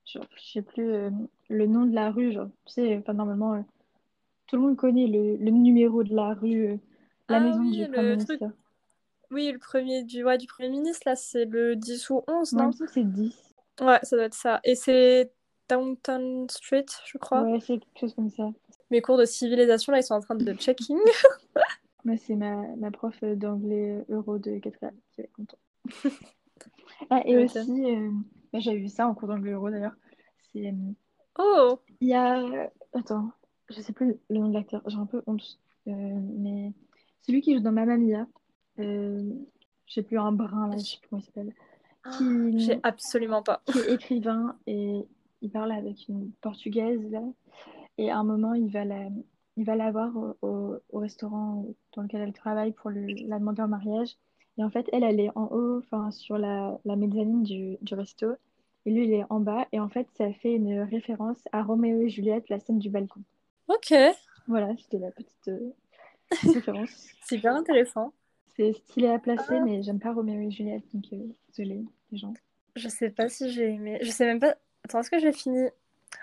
C: Je, ne sais plus euh, le nom de la rue, genre, tu sais, enfin, normalement, euh, tout le monde connaît le, le, numéro de la rue, euh, la ah maison du Prime Minister.
B: Oui, le premier du, ouais, du Premier ministre, là, c'est le 10 ou 11, non,
C: c'est 10.
B: Ouais, ça doit être ça. Et c'est Downtown Street, je crois.
C: Ouais, c'est quelque chose comme ça.
B: Mes cours de civilisation, là, ils sont en train de checking.
C: Moi, c'est ma, ma prof d'anglais euro de 4 qui va être contente. ah, et aussi, euh, bah, j'avais vu ça en cours d'anglais euro d'ailleurs. C'est. Euh,
B: oh
C: Il y a. Attends, je sais plus le nom de l'acteur, j'ai un peu honte. Euh, mais celui qui joue dans Mamma Mia, euh, je sais plus, un brun là, je sais plus comment il s'appelle.
B: Qui... J'ai absolument pas.
C: Qui est écrivain et il parle avec une portugaise là. Et à un moment, il va la, il va la voir au, au, restaurant dans lequel elle travaille pour la demander en mariage. Et en fait, elle, elle est en haut, enfin, sur la, la mezzanine du, du resto. Et lui, il est en bas. Et en fait, ça fait une référence à Roméo et Juliette, la scène du balcon.
B: Ok.
C: Voilà, c'était la petite euh, référence.
B: C'est bien intéressant.
C: C'est stylé à placer, mais j'aime pas Roméo et Juliette, donc euh, désolée, les gens.
B: Je sais pas si j'ai aimé. Je sais même pas. Attends, est-ce que j'ai fini?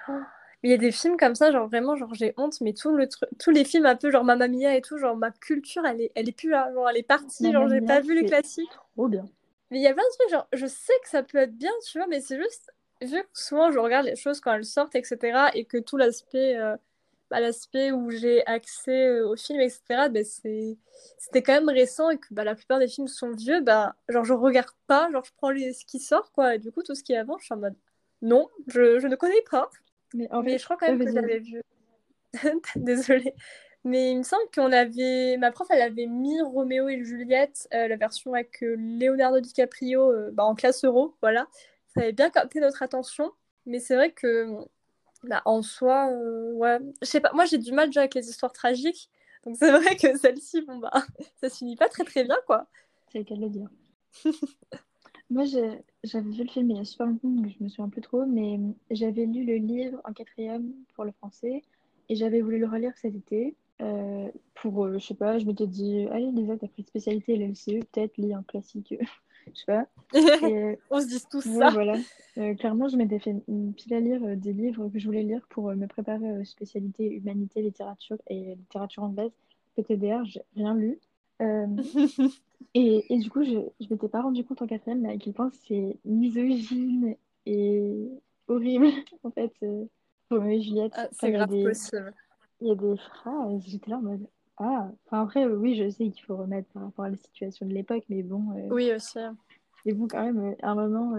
B: Oh il y a des films comme ça, genre vraiment, genre j'ai honte, mais tout le tous les films un peu genre Mamma Mia et tout, genre ma culture, elle est, elle est plus là, genre elle est partie, genre j'ai pas vu les classiques.
C: Trop bien.
B: Mais il y a plein de trucs, genre je sais que ça peut être bien, tu vois, mais c'est juste, vu que souvent je regarde les choses quand elles sortent, etc., et que tout l'aspect, euh, bah, l'aspect où j'ai accès euh, aux films, etc., c'est, c'était quand même récent et que bah, la plupart des films sont vieux, bah, genre je regarde pas, genre je prends les... ce qui sort, quoi, et du coup tout ce qui est avant, je suis en mode non, je, je ne connais pas.
C: Mais, en fait,
B: je crois quand même que j'avais vu. Désolée. Mais il me semble qu'on avait. Ma prof, elle avait mis Roméo et Juliette, euh, la version avec euh, Leonardo DiCaprio euh, bah, en classe euro. Voilà. Ça avait bien capté notre attention. Mais c'est vrai que. Bah, en soi, ouais. Je sais pas. Moi, j'ai du mal déjà avec les histoires tragiques. Donc c'est vrai que celle-ci, bon, bah, ça se finit pas très très bien, quoi.
C: C'est le cas de le dire. Moi, j'avais vu le film il y a super longtemps, donc je me souviens plus trop, mais j'avais lu le livre en quatrième pour le français et j'avais voulu le relire cet été. Euh, pour, euh, je sais pas, je m'étais dit, allez, Lisa, t'as pris de spécialité LLCE, peut-être lis un classique, je sais pas.
B: On se dit tous ça.
C: Voilà. Euh, clairement, je m'étais fait une pile à lire des livres que je voulais lire pour me préparer aux spécialités humanité, littérature et littérature anglaise. PTDR, j'ai rien lu. Et, et, du coup, je ne m'étais pas rendu compte en quatrième, mais à quel point c'est misogyne et horrible, en fait, euh, Roméo et Juliette.
B: Ah, c'est grave possible.
C: Il y a des phrases, j'étais là en mode Ah, enfin après, oui, je sais qu'il faut remettre par rapport à la situation de l'époque, mais bon.
B: Euh, oui, aussi.
C: Et bon, quand même, euh, à un moment,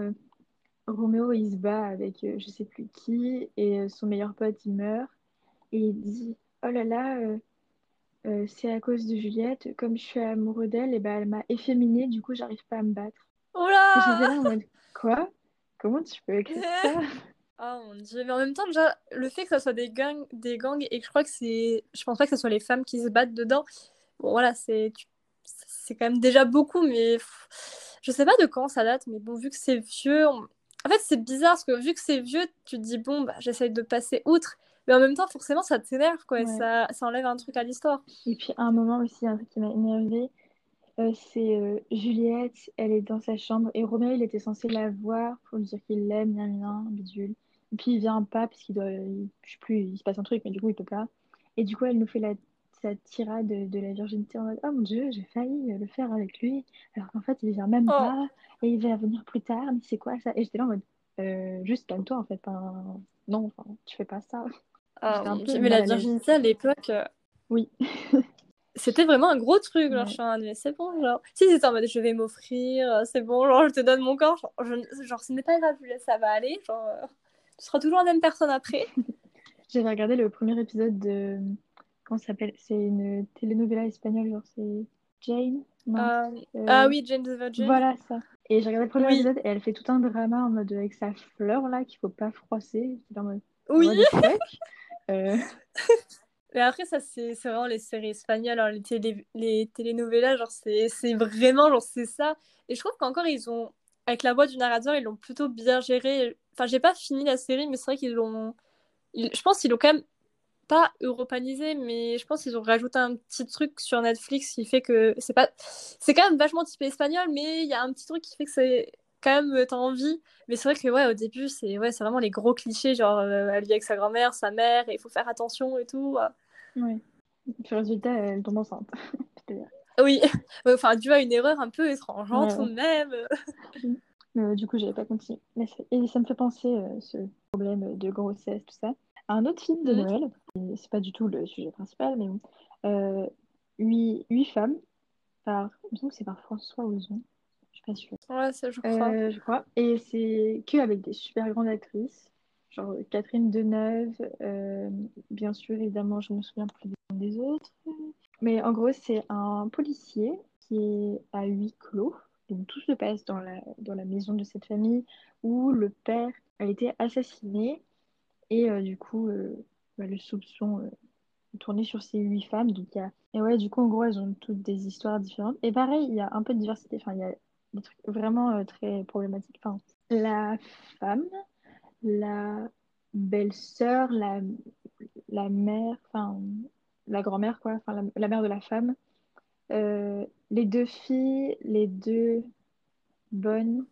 C: Roméo, il se bat avec je sais plus qui, et son meilleur pote, il meurt, et il dit Oh là là, euh, c'est à cause de Juliette. Comme je suis amoureux d'elle, et ben elle m'a efféminé, du coup, j'arrive pas à me battre.
B: Oh là
C: J'étais là en mode Quoi? Comment tu peux écrire ça?
B: Oh mon dieu, mais en même temps, déjà, le fait que ça soit des gangs, des gangs et que je crois que c'est. Je pense pas que ce soit les femmes qui se battent dedans. Bon, voilà, c'est. C'est quand même déjà beaucoup, mais. Je sais pas de quand ça date, mais bon, vu que c'est vieux. En fait, c'est bizarre parce que vu que c'est vieux, tu te dis, bon, bah, j'essaye de passer outre. Mais en même temps, forcément, ça t'énerve, quoi. Ça, ça enlève un truc à l'histoire.
C: Et puis, à un moment aussi, un truc qui m'a énervé, euh, c'est euh, Juliette, elle est dans sa chambre et Roméo, il était censé la voir pour lui dire qu'il l'aime, bien, bien, bidule. Et puis, il vient pas parce qu'il doit, je sais plus, il se passe un truc, mais du coup, il peut pas. Et du coup, elle nous fait la, sa tirade de, la virginité en mode Oh mon dieu, j'ai failli le faire avec lui, alors qu'en fait, il vient même oh. pas et il va venir plus tard, mais c'est quoi ça? Et j'étais là en mode euh, Juste calme-toi, en fait. non, tu fais pas ça.
B: Ah, mais la virginité à l'époque. Euh,
C: oui.
B: c'était vraiment un gros truc. Genre, je suis mais c'est bon. Genre, si c'était en mode je vais m'offrir, euh, c'est bon, genre, je te donne mon corps. Genre, je... genre ce n'est pas grave, ça va aller. Genre, euh, tu seras toujours la même personne après.
C: J'avais regardé le premier épisode de. Comment ça s'appelle C'est une telenovela espagnole, genre, c'est Jane
B: Ah oui, Jane the Virgin.
C: Voilà ça. Et j'ai regardé le premier épisode et elle fait tout un drama en mode avec sa fleur là qu'il faut pas froisser. En mode,
B: oui.
C: Euh,
B: Mais après, ça, c'est vraiment les séries espagnoles, hein, les, télé, les telenovelas, genre, c'est vraiment, genre, c'est ça. Et je trouve qu'encore, ils ont, avec la voix du narrateur, ils l'ont plutôt bien géré. Enfin, j'ai pas fini la série, mais c'est vrai qu'ils l'ont. Je pense qu'ils l'ont quand même pas europanisé, mais je pense qu'ils ont rajouté un petit truc sur Netflix qui fait que c'est pas. C'est quand même vachement typé espagnol, mais il y a un petit truc qui fait que c'est quand même euh, t'as envie. Mais c'est vrai que ouais, au début, c'est ouais, vraiment les gros clichés, genre euh, elle vit avec sa grand-mère, sa mère, et il faut faire attention et tout.
C: Oui. Puis résultat, elle tombe enceinte.
B: oui, enfin, tu vois, une erreur un peu étrange, tout de même.
C: Euh, du coup, j'avais pas continué. Et ça me fait penser, ce problème de grossesse, tout ça, à un autre film de mhm. Noël. C'est pas du tout le sujet principal, mais bon. huit, huit femmes, par, je c'est par François Ozon. Je suis pas sûre.
B: Ouais, ça, je crois.
C: Euh, je crois. Et c'est que avec des super grandes actrices. Genre Catherine Deneuve, euh, bien sûr, évidemment, je me souviens plus des autres. Mais en gros, c'est un policier qui est à huis clos. Donc tout se passe dans la, dans la maison de cette famille où le père a été assassiné. Et euh, du coup, bah, le soupçon tourné sur ces huit femmes. Donc, y a... Et ouais, du coup, en gros, elles ont toutes des histoires différentes. Et pareil, il y a un peu de diversité. Enfin, il y a des trucs vraiment euh, très problématiques. Enfin, la femme, la belle-sœur, la, la mère, enfin, la grand-mère, quoi, enfin, la, mère de la femme, euh, les deux filles, les deux bonnes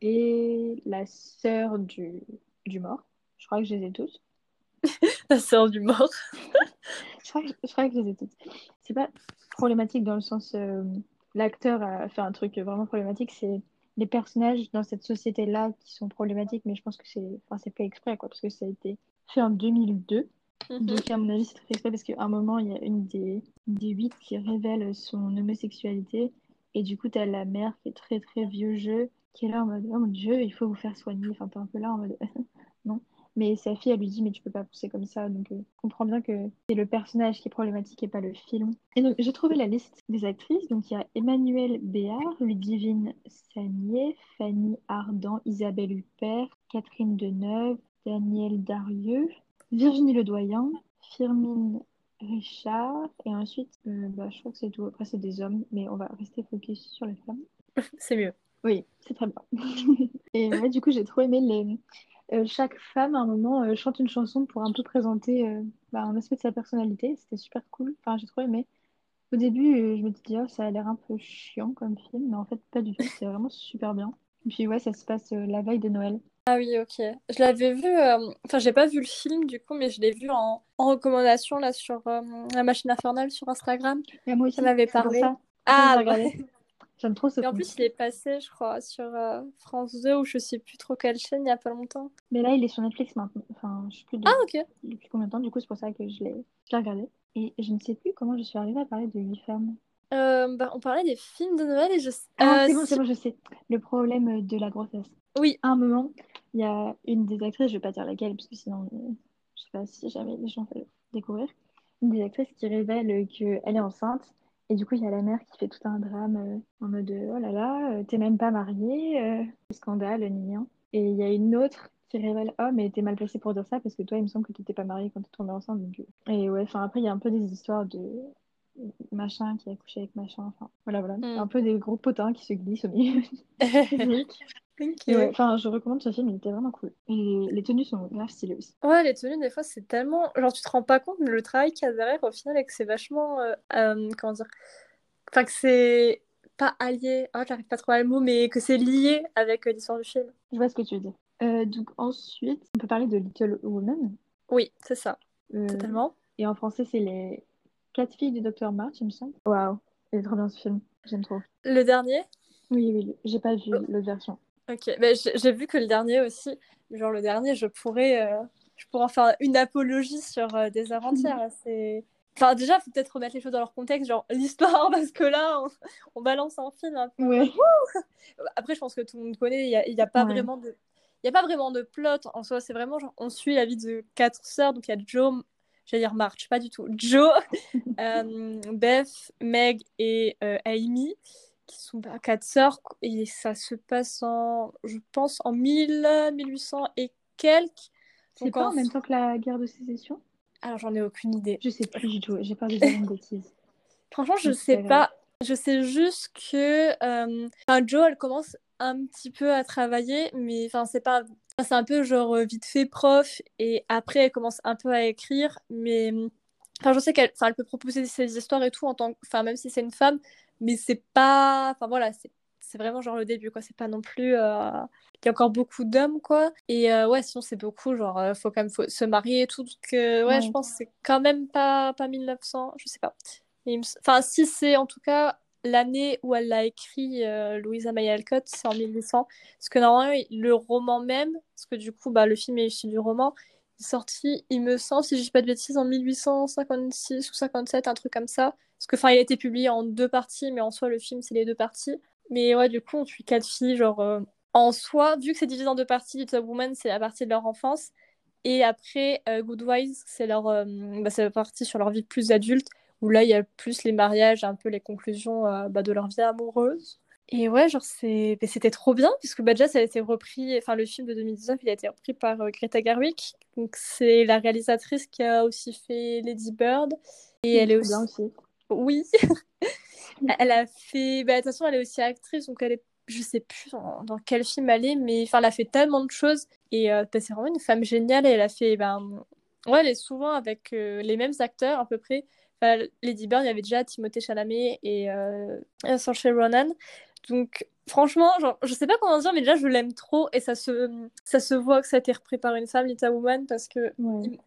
C: et la sœur du, du mort. Je crois que je les ai toutes.
B: la sœur du mort.
C: je, crois que, je, crois que, je les ai toutes. C'est pas problématique dans le sens. Euh, l'acteur a fait un truc vraiment problématique, c'est les personnages dans cette société-là qui sont problématiques, mais je pense que c'est enfin, fait exprès, quoi, parce que ça a été fait en 2002. Mhm. Donc, à mon avis, c'est fait exprès parce qu'à un moment, il y a une des, des huit qui révèle son homosexualité. Et du coup, tu as la mère qui est très, très vieux jeu, qui est là en mode Oh mon dieu, il faut vous faire soigner. Enfin, t'es un peu là en mode Non. Mais sa fille, elle lui dit, mais tu peux pas pousser comme ça. Donc, euh, je comprends bien que c'est le personnage qui est problématique et pas le film. Et donc, j'ai trouvé la liste des actrices. Donc, il y a Emmanuelle Béard, Ludivine Sagnier, Fanny Ardant, Isabelle Huppert, Catherine Deneuve, Danielle Darieux, Virginie Ledoyen, Firmine Richard. Et ensuite, euh, bah, je crois que c'est tout. Après, c'est des hommes, mais on va rester focus sur les femmes.
B: c'est mieux.
C: Oui, c'est très bien. et ouais, du coup, j'ai trop aimé les, euh, chaque femme, à un moment, euh, chante une chanson pour un peu présenter euh, bah, un aspect de sa personnalité. C'était super cool. Enfin, j'ai trop aimé. Au début, je me disais, oh, ça a l'air un peu chiant comme film, mais en fait, pas du tout. C'est vraiment super bien. Et puis, ouais, ça se passe la veille de Noël.
B: Ah oui, ok. Je l'avais vu, enfin, j'ai pas vu le film du coup, mais je l'ai vu en, recommandation là sur la machine infernale sur Instagram.
C: Et moi aussi,
B: ça m'avait parlé.
C: Ça.
B: Ah, bah.
C: J'aime trop ce
B: Et en plus, il est passé, je crois, sur euh, France 2 ou je sais plus trop quelle chaîne il y a pas longtemps.
C: Mais là, il est sur Netflix maintenant. Enfin, je sais plus
B: Ah, ok.
C: depuis combien de temps. Du coup, c'est pour ça que je l'ai regardé. Et je ne sais plus comment je suis arrivée à parler de 8 femmes.
B: Euh, bah, on parlait des films de Noël et je sais.
C: Ah, c'est bon, c'est bon, je sais. Le problème de la grossesse.
B: Oui.
C: À un moment, il y a une des actrices, je vais pas dire laquelle, parce que sinon, euh, je sais pas si jamais les gens veulent découvrir. Une des actrices qui révèle qu'elle est enceinte et du coup, il y a la mère qui fait tout un drame euh, en mode oh là là, euh, t'es même pas mariée, euh, scandale, nian. Et il y a une autre qui révèle oh mais t'es mal placée pour dire ça parce que toi il me semble que t'étais pas mariée quand t'es tombée enceinte. Donc... Et ouais, enfin après il y a un peu des histoires de machin qui a couché avec machin. Enfin voilà voilà, mm. un peu des gros potins qui se glissent au milieu. enfin, je recommande ce film, il était vraiment cool. Et les tenues sont grave stylées aussi.
B: Ouais, les tenues, des fois, c'est tellement. Genre, tu te rends pas compte, mais le travail qu'il y a derrière, au final, et que c'est vachement. Euh, euh, comment dire Enfin, que c'est pas allié. Ah, j'arrive pas trop à le mot, mais que c'est lié avec euh, l'histoire du film.
C: Je vois ce que tu veux dire. donc, ensuite, on peut parler de Little Woman.
B: Oui, c'est ça. Totalement.
C: Et en français, c'est les quatre filles du Docteur March, il me semble. Waouh, il est trop bien ce film. J'aime trop.
B: Le dernier?
C: Oui, oui, j'ai pas vu l'autre version.
B: Ok, mais j'ai vu que le dernier aussi, genre le dernier, je pourrais, euh, je pourrais en faire une apologie sur euh, des avant-hier. C'est... Enfin, déjà, il faut peut-être remettre les choses dans leur contexte, genre l'histoire, parce que là, on, balance un film un peu. Après, je pense que tout le monde connaît, il n'y a, a, pas vraiment de. A pas vraiment de plot en soi, c'est vraiment genre on suit la vie de quatre sœurs. Donc il y a Joe, j'allais dire March, pas du tout. Joe, euh, Beth, Meg et Amy qui sont quatre sœurs et ça se passe en, je pense, en 1000, 1800 et quelques.
C: C'est pas en... même temps que la guerre de sécession?
B: Alors, j'en ai aucune idée.
C: Je sais plus du tout. J'ai peur de dire une bêtise.
B: Franchement, je sais pas. Je sais juste que euh... Joe, elle commence un petit peu à travailler, mais enfin, c'est pas. C'est un peu genre euh, vite fait prof, et après, elle commence un peu à écrire, mais. Enfin, je sais qu'elle elle peut proposer ses histoires et tout, en tant enfin, même si c'est une femme, mais c'est pas. Enfin, voilà, c'est vraiment genre le début, quoi. C'est pas non plus. Euh, il y a encore beaucoup d'hommes, quoi. Et euh, ouais, sinon, c'est beaucoup, genre, faut quand même faut se marier et tout. Donc, ouais, je pense que c'est quand même pas, pas 1900, je sais pas. Enfin, si c'est en tout cas l'année où elle l'a écrit, euh, Louisa May Alcott, c'est en 1800. Parce que normalement, le roman même, parce que du coup, bah, le film est issu du roman, sorti, il me semble, si je dis pas de bêtises, en 1856 ou 57, un truc comme ça. Parce que, enfin, il a été publié en deux parties, mais en soi, le film, c'est les deux parties. Mais ouais, du coup, on suit quatre filles, genre, euh, en soi, vu que c'est divisé en deux parties, Little Woman, c'est la partie de leur enfance. Et après, euh, Good Wise, c'est leur, bah, c'est la partie sur leur vie plus adulte où là, il y a plus les mariages, un peu les conclusions euh, bah, de leur vie amoureuse. Et ouais, genre, c'est... c'était trop bien, puisque bah, déjà, ça a été repris, enfin, le film de 2019, il a été repris par euh, Greta Gerwig. Donc, c'est la réalisatrice qui a aussi fait Lady Bird. Et elle est aussi.
C: Bien aussi.
B: Oui. elle a fait. Bah, de toute façon, elle est aussi actrice, donc elle est. Je sais plus dans, quel film elle est, mais enfin, elle a fait tellement de choses. Et euh, bah, c'est vraiment une femme géniale. Et elle a fait. Ben... Ouais, elle est souvent avec les mêmes acteurs, à peu près. Lady Bird, il y avait déjà Timothée Chalamet et euh, Saoirse Ronan. Donc, franchement, genre, je sais pas comment dire, mais déjà, je l'aime trop et ça se, ça se voit que ça a été repris par une femme, Lita Woman, parce que.
C: il,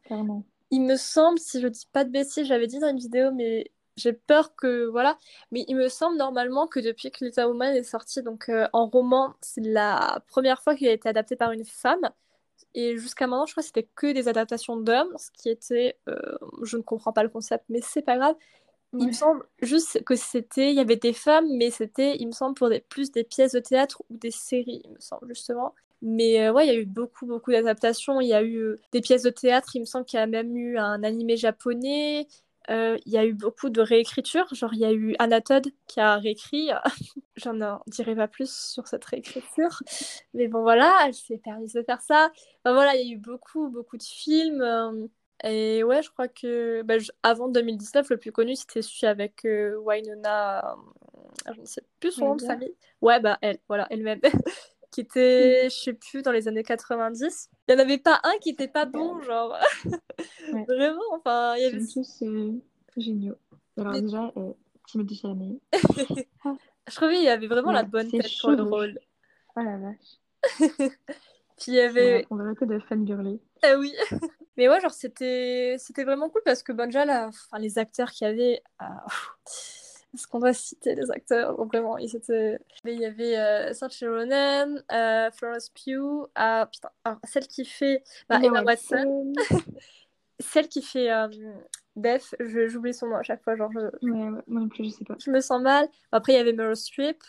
B: il, me semble, si je dis pas de bêtises, j'avais dit dans une vidéo, mais j'ai peur que. Voilà. Mais il me semble normalement que depuis que Lita Woman est sortie donc, euh, en roman, c'est la première fois qu'il a été adapté par une femme. Et jusqu'à maintenant, je crois que c'était que des adaptations d'hommes, ce qui était. Euh, je ne comprends pas le concept, mais c'est pas grave. Il me semble juste que c'était. Il y avait des femmes, mais c'était, il me semble, pour des, plus des pièces de théâtre ou des séries, il me semble, justement. Mais euh, ouais, il y a eu beaucoup, beaucoup d'adaptations. Il y a eu euh, des pièces de théâtre, il me semble qu'il y a même eu un animé japonais. Euh, il y a eu beaucoup de réécriture, genre il y a eu Anatode qui a réécrit, j'en dirai pas plus sur cette réécriture, mais bon voilà, elle s'est permise de faire ça. Enfin, voilà, il y a eu beaucoup, beaucoup de films, et ouais, je crois que bah, avant 2019, le plus connu c'était celui avec euh, Wynonna, je ne sais plus son nom de famille. Ouais, bah elle, voilà, elle-même. qui était, je sais plus, dans les années 90. Il n'y en avait pas un qui était pas bon, genre. Vraiment, enfin, il y avait.
C: tous euh, géniaux. Alors, déjà, euh, Timothée Chalamet.
B: je trouvais qu'il y avait vraiment la bonne tête pour le rôle.
C: Oh la vache.
B: Puis il y avait.
C: On va arrêter de fangirler.
B: Ah oui. Mais ouais, genre, c'était c'était vraiment cool parce que, bon, déjà, enfin, les acteurs qu'il y avait. Ah, est-ce qu'on doit citer les acteurs Vraiment, ils étaient... il y avait euh, Saoirse Ronan, euh, Florence Pugh, ah, putain, celle qui fait bah, Emma Watson, celle qui fait euh, Beth, j'oublie son nom à chaque fois, genre je...
C: Ouais, moi non plus, je sais pas.
B: Je me sens mal. Après, il y avait Meryl Streep.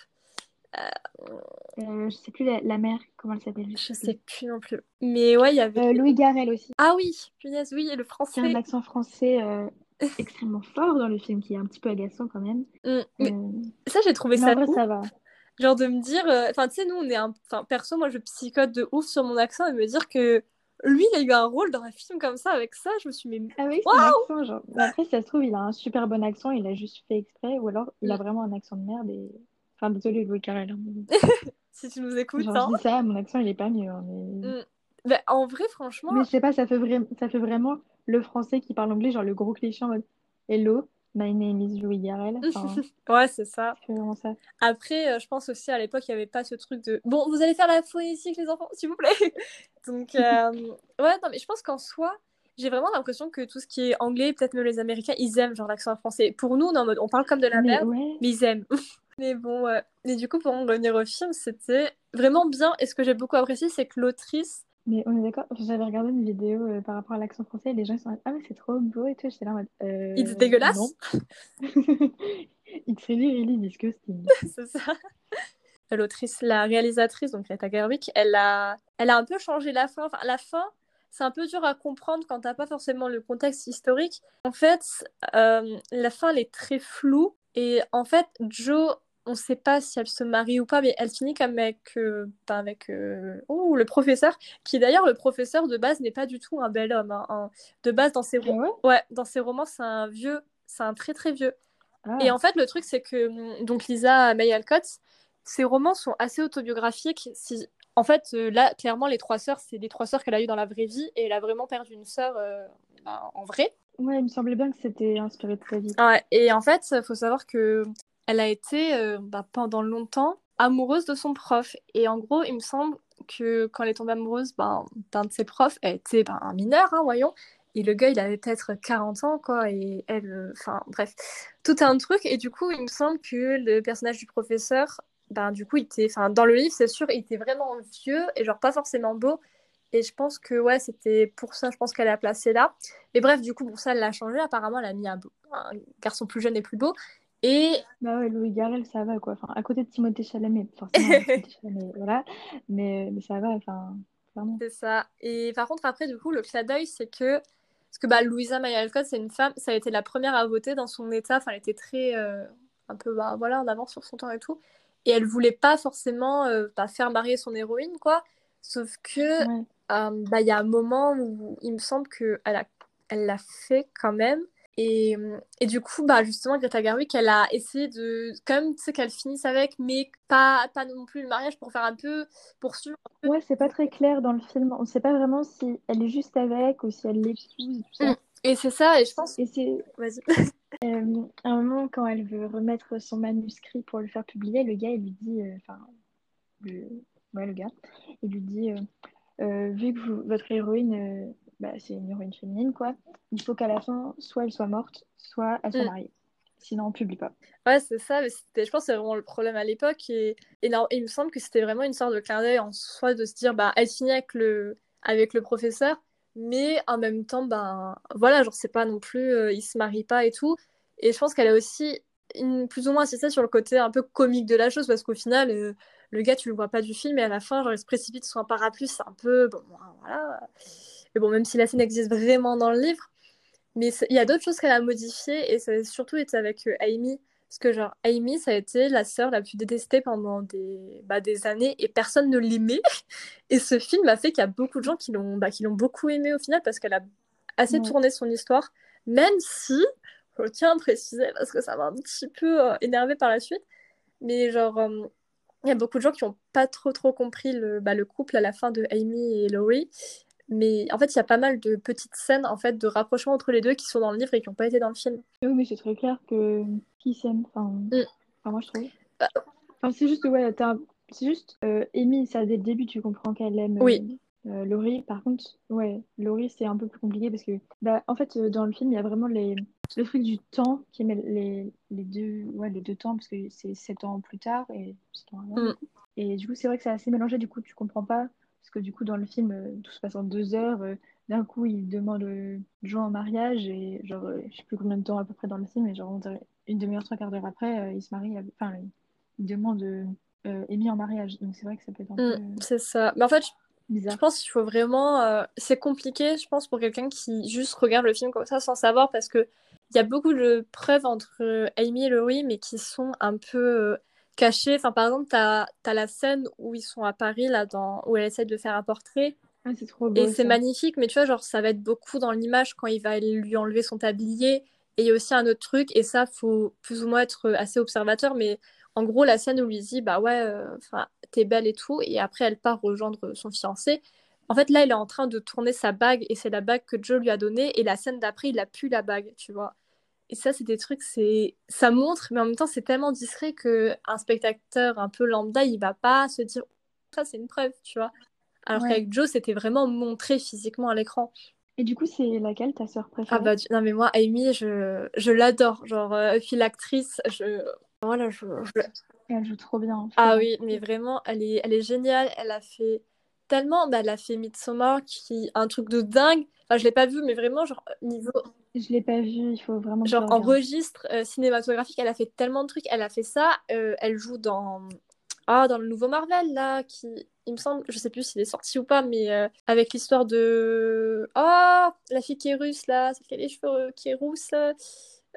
C: Euh... Euh, je sais plus la, mère, comment elle s'appelle.
B: Je, sais plus non plus. Mais ouais, il y avait.
C: Louis Garrel aussi.
B: Ah oui, punaise, oui, le français.
C: Qui a un accent français extrêmement fort dans le film, qui est un petit peu agaçant quand même.
B: Mm, euh, ça, j'ai trouvé ça. ça va. Genre de me dire, euh, enfin, tu sais, nous, on est un. Enfin, perso, moi, je psychote de ouf sur mon accent et me dire que lui, il a eu un rôle dans un film comme ça avec ça, je me suis mis.
C: Ah oui, accent, genre. après, ça se trouve, il a un super bon accent, il a juste fait exprès, ou alors il a mm. vraiment un accent de merde et. Enfin, désolé, Louis Carrel. Hein,
B: si tu nous écoutes.
C: Genre, je dis ça, mon accent, il est pas mieux. Hein, mais...
B: Mm. Bah, en vrai, franchement.
C: Mais je sais pas, ça fait, vrai... ça fait vraiment le français qui parle anglais, genre le gros cliché en mode Hello, my name is Louis Garrel.
B: ouais, c'est ça.
C: ça.
B: Après, euh, je pense aussi à l'époque, il n'y avait pas ce truc de bon, vous allez faire la phonétique, les enfants, s'il vous plaît. Donc, euh, ouais, non, mais je pense qu'en soi, j'ai vraiment l'impression que tout ce qui est anglais, peut-être même les Américains, ils aiment genre l'accent français. Pour nous, on, en mode, on parle comme de la merde, mais ils aiment. Mais bon, et du coup, pour en revenir au film, c'était vraiment bien. Et ce que j'ai beaucoup apprécié, c'est que l'autrice,
C: mais on est d'accord, j'avais regardé une vidéo euh, par rapport à l'accent français et les gens sont Ah, mais c'est trop beau et tout. J'étais là en mode. Euh,
B: Il est dégueulasse
C: It's really, really disgusting.
B: c'est ça. L'autrice, la réalisatrice, donc Greta Gerwig, elle a, elle a un peu changé la fin. Enfin, la fin, c'est un peu dur à comprendre quand t'as pas forcément le contexte historique. En fait, euh, la fin, elle est très floue. Et en fait, Joe, on sait pas si elle se marie ou pas, mais elle finit comme avec, euh, avec oh, le professeur, qui d'ailleurs, le professeur de base n'est pas du tout un bel homme. Hein, De base, dans ses, ah romans, ouais, dans ses romans, c'est un vieux, c'est un très très vieux. Ah. Et en fait, le truc, c'est que hum, donc Lisa May Alcott, ses romans sont assez autobiographiques. Si... En fait, là, clairement, les trois sœurs, c'est les trois sœurs qu'elle a eues dans la vraie vie, et elle a vraiment perdu une sœur bah, en vrai.
C: Ouais, il me semblait bien que c'était inspiré de sa vie.
B: Et en fait, il faut savoir que elle a été euh, bah, pendant longtemps amoureuse de son prof. Et en gros, il me semble que quand elle est tombée amoureuse ben, d'un de ses profs, elle était ben, un mineur, hein, voyons. Et le gars, il avait peut-être 40 ans, quoi. Et elle, euh, enfin, bref, tout un truc. Et du coup, il me semble que le personnage du professeur, ben, du coup, il était, enfin, dans le livre, c'est sûr, il était vraiment vieux et genre pas forcément beau. Et je pense que ouais, c'était pour ça, je pense qu'elle a placé là. Et bref, du coup, pour ça, elle l'a changé. Apparemment, elle a mis un, garçon plus jeune et plus beau. Et.
C: Bah ouais, Louis Garrel, ça va quoi. Enfin, à côté de Timothée Chalamet, forcément. Chalamet, voilà. Mais, mais ça va, enfin,
B: clairement. C'est ça. Et par contre, après, du coup, le clin d'œil, c'est que. Parce que bah, Louisa May Alcott, c'est une femme, ça a été la première à voter dans son état. Enfin, elle était très. Euh, un peu, bah, voilà, en avance sur son temps et tout. Et elle voulait pas forcément euh, bah, faire marier son héroïne, quoi. Sauf que euh, bah, il y a un moment où il me semble qu'elle a, elle l'a fait quand même. Et, et, du coup, bah, justement, Greta Gerwig, elle a essayé de, quand même, tu sais, qu'elle finisse avec, mais pas, pas non plus le mariage pour faire un peu, poursuivre.
C: Ouais, c'est pas très clair dans le film. On sait pas vraiment si elle est juste avec ou si elle l'épouse. Mm.
B: Et c'est ça, et je pense.
C: Et c'est. Vas-y. euh, à un moment, quand elle veut remettre son manuscrit pour le faire publier, le gars, il lui dit. Euh, enfin, le... Ouais, le gars, il lui dit. Euh, vu que votre héroïne, euh, bah, c'est une héroïne féminine, quoi, il faut qu'à la fin, soit elle soit morte, soit elle soit mm. mariée. Sinon, on publie pas.
B: Ouais, c'est ça. Mais je pense que c'est vraiment le problème à l'époque. Et, et, il me semble que c'était vraiment une sorte de clin d'œil en soi de se dire, bah, elle finit avec le, avec le professeur, mais en même temps, ben voilà, genre, c'est pas non plus, euh, il se marie pas et tout. Et je pense qu'elle a aussi une, plus ou moins insisté sur le côté un peu comique de la chose, parce qu'au final, le gars, tu le vois pas du film, et à la fin, genre, il se précipite sur un parapluie, c'est un peu. Bon, voilà. Mais bon, même si la scène existe vraiment dans le livre, mais il y a d'autres choses qu'elle a modifiées, et ça a surtout été avec euh, Amy. Parce que, genre, Amy, ça a été la sœur la plus détestée pendant des, bah, des années, et personne ne l'aimait. Et ce film a fait qu'il y a beaucoup de gens qui l'ont bah, beaucoup aimé au final, parce qu'elle a assez tourné son histoire, même si, je tiens à préciser, parce que ça m'a un petit peu euh, énervé par la suite, mais genre, euh, il y a beaucoup de gens qui n'ont pas trop trop compris le, bah, le couple à la fin de Amy et Laurie. Mais en fait, il y a pas mal de petites scènes en fait de rapprochement entre les deux qui sont dans le livre et qui n'ont pas été dans le film.
C: Oui, mais c'est très clair que qui s'aiment. Enfin, mm. enfin, moi je trouve. Bah. Enfin, c'est juste ouais, c'est juste euh, Amy, ça dès le début tu comprends qu'elle aime.
B: Oui.
C: Euh, Laurie, par contre, ouais, Laurie, c'est un peu plus compliqué parce que, bah, en fait, euh, dans le film, il y a vraiment les, le truc du temps qui met les, les, deux, ouais, les deux temps parce que c'est sept ans plus tard et mm. Et du coup, c'est vrai que c'est assez mélangé. Du coup, tu comprends pas parce que du coup, dans le film, euh, tout se passe en deux heures. D'un coup, il demande Jean en mariage et genre, je sais plus combien de temps à peu près dans le film, mais genre, une demi-heure, trois quarts d'heure après, il se marie. Enfin, il demande Amy en mariage. Donc, c'est vrai que ça peut être un mm,
B: peu. C'est ça. Mais en fait, je pense qu'il faut vraiment. Euh, c'est compliqué, je pense, pour quelqu'un qui juste regarde le film comme ça sans savoir, parce que il y a beaucoup de preuves entre Amy et Laurie, mais qui sont un peu euh, cachées. Enfin, par exemple, tu as, la scène où ils sont à Paris, là, dans... où elle essaie de faire un portrait.
C: Ah, c'est trop beau.
B: Et c'est magnifique, mais tu vois, genre, ça va être beaucoup dans l'image quand il va lui enlever son tablier. Et il y a aussi un autre truc, et ça, faut plus ou moins être assez observateur, mais en gros, la scène où lui dit, bah ouais, euh, t'es belle et tout, et après elle part rejoindre son fiancé. En fait, là, il est en train de tourner sa bague, et c'est la bague que Joe lui a donnée, et la scène d'après, il a plus la bague, tu vois. Et ça, c'est des trucs, c'est ça montre, mais en même temps, c'est tellement discret que un spectateur un peu lambda, il va pas se dire, ça, c'est une preuve, tu vois. Alors qu'avec Joe, c'était vraiment montré physiquement à l'écran.
C: Et du coup, c'est laquelle ta sœur préférée?
B: Ah bah non mais moi, Amy, je, je l'adore. Genre, euh, puis l'actrice, je voilà, je,
C: Elle joue trop bien.
B: Ah oui, mais vraiment, elle est, elle est géniale. Elle a fait tellement. Bah, elle a fait Midsommar, qui un truc de dingue. Enfin, je l'ai pas vu, mais vraiment, genre, niveau.
C: Je l'ai pas vu, il faut vraiment.
B: Genre, en registre euh, cinématographique, elle a fait tellement de trucs. Elle a fait ça. Euh, elle joue dans. Ah, dans le nouveau Marvel, là, qui. Il me semble, je sais plus s'il est sorti ou pas, mais euh, avec l'histoire de. Oh, la fille qui est russe, là, celle qui a les cheveux qui est rousse.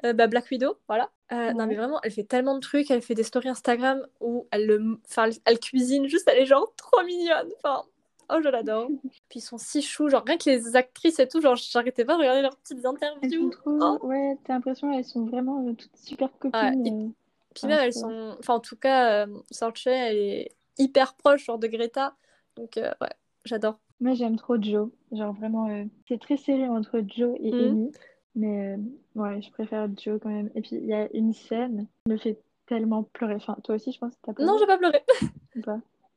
B: Euh, bah, Black Widow, voilà. Euh, non, mais vraiment, elle fait tellement de trucs. Elle fait des stories Instagram où elle, le... enfin, elle cuisine juste, elle est genre trop mignonne. Enfin, oh, je l'adore. Puis ils sont si choux, genre rien que les actrices et tout, genre j'arrêtais pas de regarder leurs petites interviews.
C: Trop... Oh. Ouais, t'as l'impression qu'elles sont vraiment euh, toutes super copines.
B: Puis même, elles sont. Enfin, en tout cas, Sorche, elle est hyper proche genre, de Greta. Donc, ouais, j'adore.
C: Moi, j'aime trop Joe. Genre, vraiment, c'est très serré entre Joe et mmh. Amy. Mais ouais, je préfère Joe quand même. Et puis il y a une scène qui me fait tellement pleurer. Enfin, toi aussi, je pense que t'as pleuré.
B: Non, j'ai pas pleuré.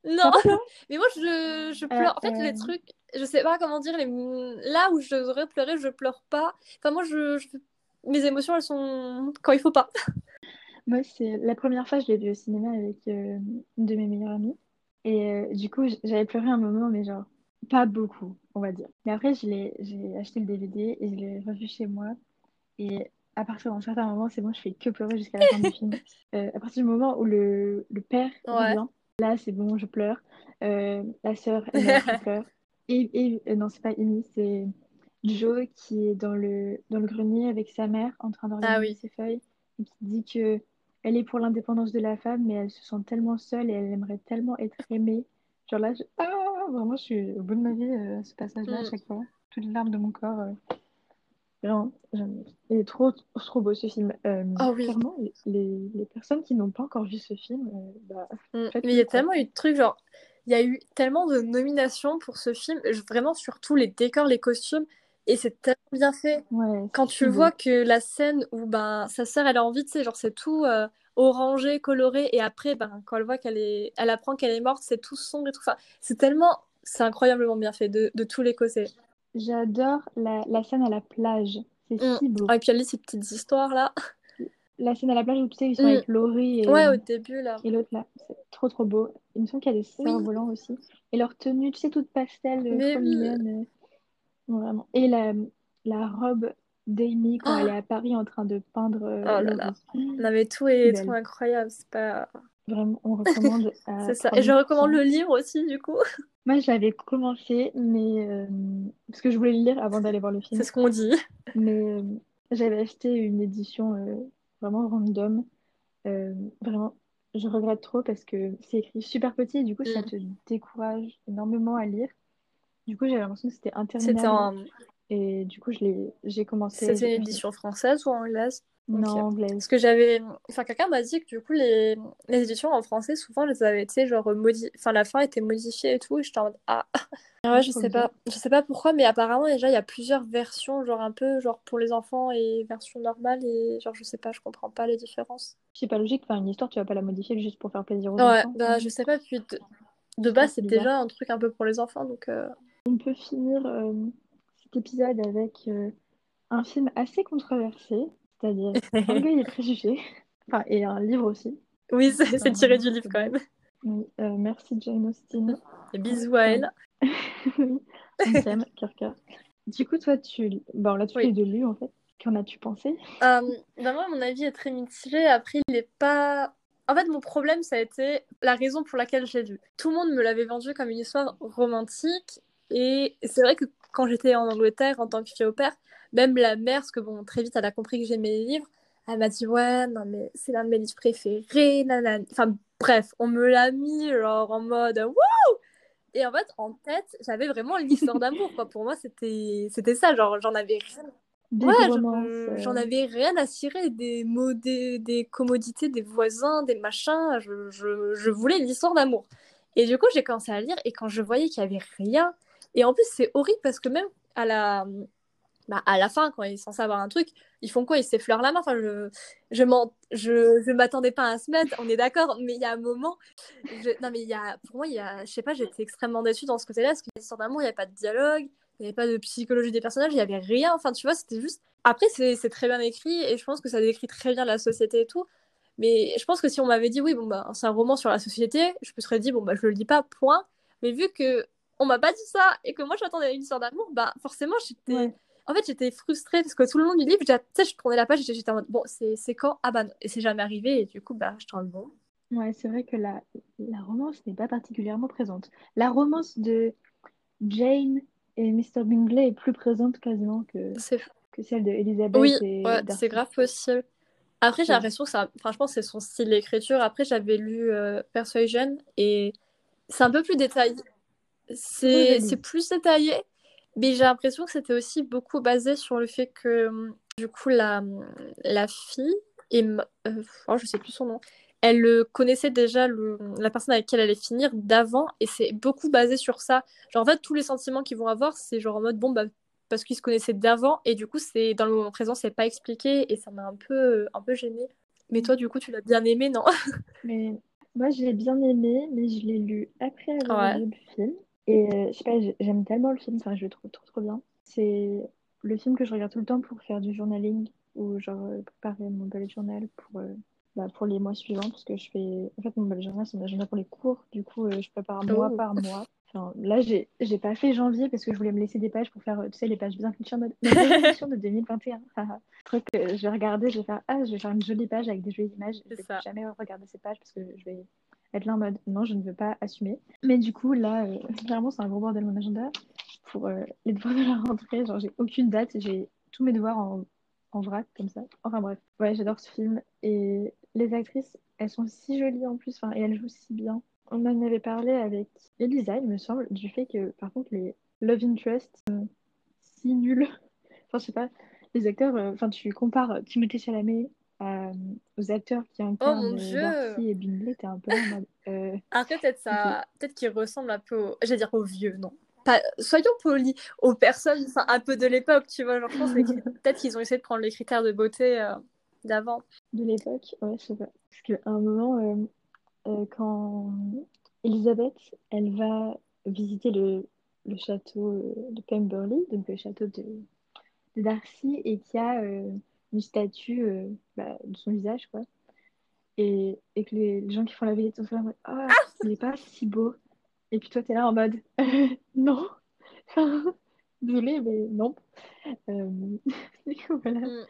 B: Non, mais moi je, je pleure. en fait, les euh, trucs, je sais pas comment dire, les... là où je devrais pleurer, je pleure pas. Enfin, moi, je, mes émotions, elles sont quand il faut pas.
C: Moi, c'est la première fois, je l'ai vu au cinéma avec euh, une de mes meilleures amies. Et du coup, j'avais pleuré un moment, mais genre, pas beaucoup, on va dire. Mais après, j'ai acheté le DVD et je l'ai revu chez moi. Et à partir d'un certain moment, c'est bon, je fais que pleurer jusqu'à la fin du film. Euh, à partir du moment où le, le père revient, là, c'est bon, je pleure. Euh, la sœur, elle je pleure. Et, et euh, non, c'est pas Amy, c'est Joe qui est dans le, dans le grenier avec sa mère en train d'organiser ah ses feuilles et qui dit que elle est pour l'indépendance de la femme, mais elle se sent tellement seule et elle aimerait tellement être aimée. Genre là, je... ah, vraiment, je suis au bout de ma vie ce passage-là à mm. chaque fois. Toutes les larmes de mon corps. Euh. Vraiment, il est trop, trop beau ce film. Euh, oh, oui. Clairement, les, les, personnes qui n'ont pas encore vu ce film, bah,
B: mm. mais il y a tellement eu de trucs, genre, il y a eu tellement de nominations pour ce film, vraiment, surtout les décors, les costumes. Et c'est tellement bien fait.
C: Ouais,
B: Quand tu vois que la scène où ben, sa sœur, elle a envie, tu sais, genre, c'est tout orangé, coloré, et après, ben, quand elle voit qu'elle est, elle apprend qu'elle est morte, c'est tout sombre et tout. Enfin, c'est tellement, c'est incroyablement bien fait de, de tous les côtés.
C: J'adore la, la, scène à la plage. C'est mm. si beau.
B: Ah, et puis elle lit ces petites histoires là.
C: La scène à la plage où tu sais, ils sont mm. avec Laurie et,
B: ouais, au début là.
C: Et l'autre là, c'est trop trop beau. Il me semble qu'il y a des cerfs volants aussi. Et leur tenue, tu sais, toute pastel, Mais trop mignonne. Vraiment. Et la, la robe d'Amy quand elle est à Paris en train de peindre. Euh,
B: oh là là. Non, mais tout est trop incroyable. C'est pas.
C: Vraiment, on recommande.
B: c'est ça. Et je recommande le livre aussi, du coup.
C: Moi, j'avais commencé, mais. Euh, parce que je voulais le lire avant d'aller voir le film.
B: C'est ce qu'on dit.
C: Mais euh, j'avais acheté une édition vraiment random. vraiment, je regrette trop parce que c'est écrit super petit et du coup, ça mm. te décourage énormément à lire. Du coup, j'avais l'impression que c'était interminable. C'était en et du coup, j'ai commencé.
B: C'était une édition française ou anglaise?
C: Non, anglaise.
B: Parce que j'avais. Enfin, quelqu'un m'a dit que du coup, les... les éditions en français, souvent, les avaient, sais, genre, modi... enfin, la fin était modifiée et tout. Et j'étais en mode, ah. ouais, je sais pas. Je sais pas pourquoi, mais apparemment, déjà, il y a plusieurs versions, genre, un peu, genre, pour les enfants et version normale. Et genre, je sais pas, je comprends pas les différences.
C: C'est pas logique. Enfin, une histoire, tu vas pas la modifier juste pour faire plaisir aux
B: ouais,
C: enfants.
B: Ouais, bah, je sais pas. Puis, de, base, c'est déjà un truc un peu pour les enfants, donc. Euh.
C: On peut finir. Euh, épisode avec euh, un film assez controversé, c'est-à-dire Orgueil et préjugés, enfin, et un livre aussi.
B: Oui, c'est tiré du livre quand même.
C: Oui, euh, merci Jane Austen.
B: Et bisous à elle.
C: oui, on cœur. Du coup, toi, tu... Bon, là, tu oui. en fait. Qu'en as-tu pensé?
B: Euh, ben Moi, mon avis est très mitigé. Après, il n'est pas... En fait, mon problème, ça a été la raison pour laquelle j'ai lu. Tout le monde me l'avait vendu comme une histoire romantique. Et c'est vrai que quand j'étais en Angleterre en tant que fille au père, même la mère, parce que bon, très vite, elle a compris que j'aimais les livres, elle m'a dit ouais, non mais c'est l'un de mes livres préférés, nanana. Enfin bref, on me l'a mis genre en mode wouh Et en fait, en tête, j'avais vraiment l'histoire d'amour quoi. Pour moi, c'était c'était ça, genre j'en avais rien. Ouais, j'en avais rien à cirer des mots, des, des, commodités des voisins, des machins. Je, je, je voulais l'histoire d'amour. Et du coup, j'ai commencé à lire et quand je voyais qu'il y avait rien, et en plus, c'est horrible parce que même à la, bah, à la fin, quand ils sont censés avoir un truc, ils font quoi? Ils s'effleurent la main. Enfin, je je m'attendais pas à se mettre, on est d'accord, mais il y a un moment. non, mais y a, pour moi, il y a, je sais pas, j'étais extrêmement déçue dans ce côté-là parce a l'histoire d'amour, il n'y avait pas de dialogue, il n'y avait pas de psychologie des personnages, il n'y avait rien. Enfin, tu vois, c'était juste. Après, c'est très bien écrit et je pense que ça décrit très bien la société et tout. Mais je pense que si on m'avait dit, oui, bon, bah, c'est un roman sur la société, je me serais dit, bon, bah, je le lis pas, point. Mais vu que on m'a pas dit ça et que moi j'attendais une histoire d'amour, bah forcément j'étais. En fait, j'étais frustrée parce que tout le long du livre, tu sais, je tournais la page et j'étais en mode bon, c'est quand? Ah bah non. Et c'est jamais arrivé et du coup, bah, je le bon.
C: Ouais, c'est vrai que la, la romance n'est pas particulièrement présente. La romance de Jane et Mr. Bingley est plus présente quasiment que, que celle de.
B: Oui, ouais, c'est grave possible. Après, j'ai l'impression que ça, franchement, c'est son style d'écriture. Après, j'avais lu euh, Persuasion et c'est un peu plus détaillé. C'est plus détaillé, mais j'ai l'impression que c'était aussi beaucoup basé sur le fait que, du coup, la, la fille, Emma- euh, oh, je sais plus son nom, elle euh, connaissait déjà le, la personne avec qui elle allait finir d'avant et c'est beaucoup basé sur ça. Genre, en fait, tous les sentiments qu'ils vont avoir, c'est genre en mode, bon, bah, parce qu'ils se connaissaient d'avant et du coup, c'est dans le moment présent, c'est pas expliqué et ça m'a un peu, un peu gênée. Mais toi, du coup, tu l'as bien aimé, non?
C: Mais moi, je l'ai bien aimé, mais je l'ai lu après avoir
B: Ouais.
C: vu le film. Et euh, je sais pas, j'ai- j'aime tellement le film, enfin, je le trouve trop trop bien. C'est le film que je regarde tout le temps pour faire du journaling ou genre euh, préparer mon bullet journal pour, euh, bah, pour les mois suivants, parce que je fais. En fait, mon bullet journal, c'est mon agenda pour les cours, du coup, euh, je prépare mois
B: Oh.
C: par mois. Enfin, là, j'ai j'ai pas fait janvier parce que je voulais me laisser des pages pour faire, tu sais, les pages bien clichés en mode de 2021. haha. truc que je vais regarder, je vais faire ah, je vais faire une jolie page avec des jolies images. Je vais
B: ça.
C: jamais regarder ces pages parce que je vais être là en mode non, je ne veux pas assumer. Mais du coup, là, euh, clairement, c'est un gros bordel mon agenda pour euh, les devoirs de la rentrée. Genre, j'ai aucune date, j'ai tous mes devoirs en, en vrac comme ça. Enfin bref, ouais, j'adore ce film et les actrices, elles sont si jolies en plus, et elles jouent si bien. On en avait parlé avec Elisa, il me semble, du fait que par contre les love interest sont si nuls. Enfin, je sais pas, les acteurs, euh, enfin, tu compares Timothée Chalamet à- aux acteurs qui incarnent
B: Oh mon
C: euh,
B: Dieu.
C: Darcy et Bingley, t'es un peu en mode. euh,
B: Après, peut-être ça, peut-être qu'il ressemble un peu au... J'allais dire aux vieux, non. Pas... Soyons polis, aux personnes un peu de l'époque, tu vois. Genre, je pense peut-être qu'ils ont essayé de prendre les critères de beauté euh, d'avant.
C: de l'époque, ouais, je sais pas. Parce qu'à un moment, euh, euh, quand Elisabeth, elle va visiter le, le château euh, de Pemberley, donc le château de, de Darcy, et qu'il y a une statue euh, bah, de son visage, quoi. Et, et que les, les gens qui font la visite sont là en mode Ah, il est pas si beau. Et puis toi, t'es là en mode Non. Désolée, mais non. Euh, du voilà.
B: Mm.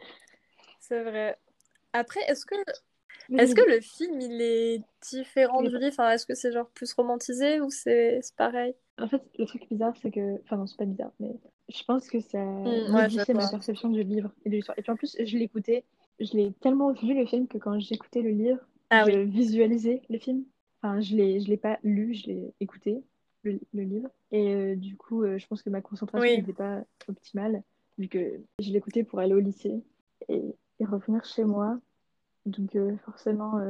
B: C'est vrai. Après, est-ce que, est-ce que le film, il est différent du livre? Enfin, est-ce que c'est genre plus romantisé ou c'est pareil?
C: En fait, le truc bizarre, c'est que. Enfin, non, c'est pas bizarre, mais je pense que ça
B: Mm, ouais, je
C: modifié ma perception du livre et de l'histoire. Et puis en plus, je l'écoutais, je l'ai tellement vu le film que quand j'écoutais le livre,
B: Ah
C: je
B: oui.
C: visualisais le film. Enfin, je l'ai, je l'ai pas lu, je l'ai écouté, le, le livre. Et euh, du coup, euh, je pense que ma concentration
B: Oui.
C: n'était pas optimale, vu que je l'écoutais pour aller au lycée et, et revenir chez moi. Donc, euh, forcément,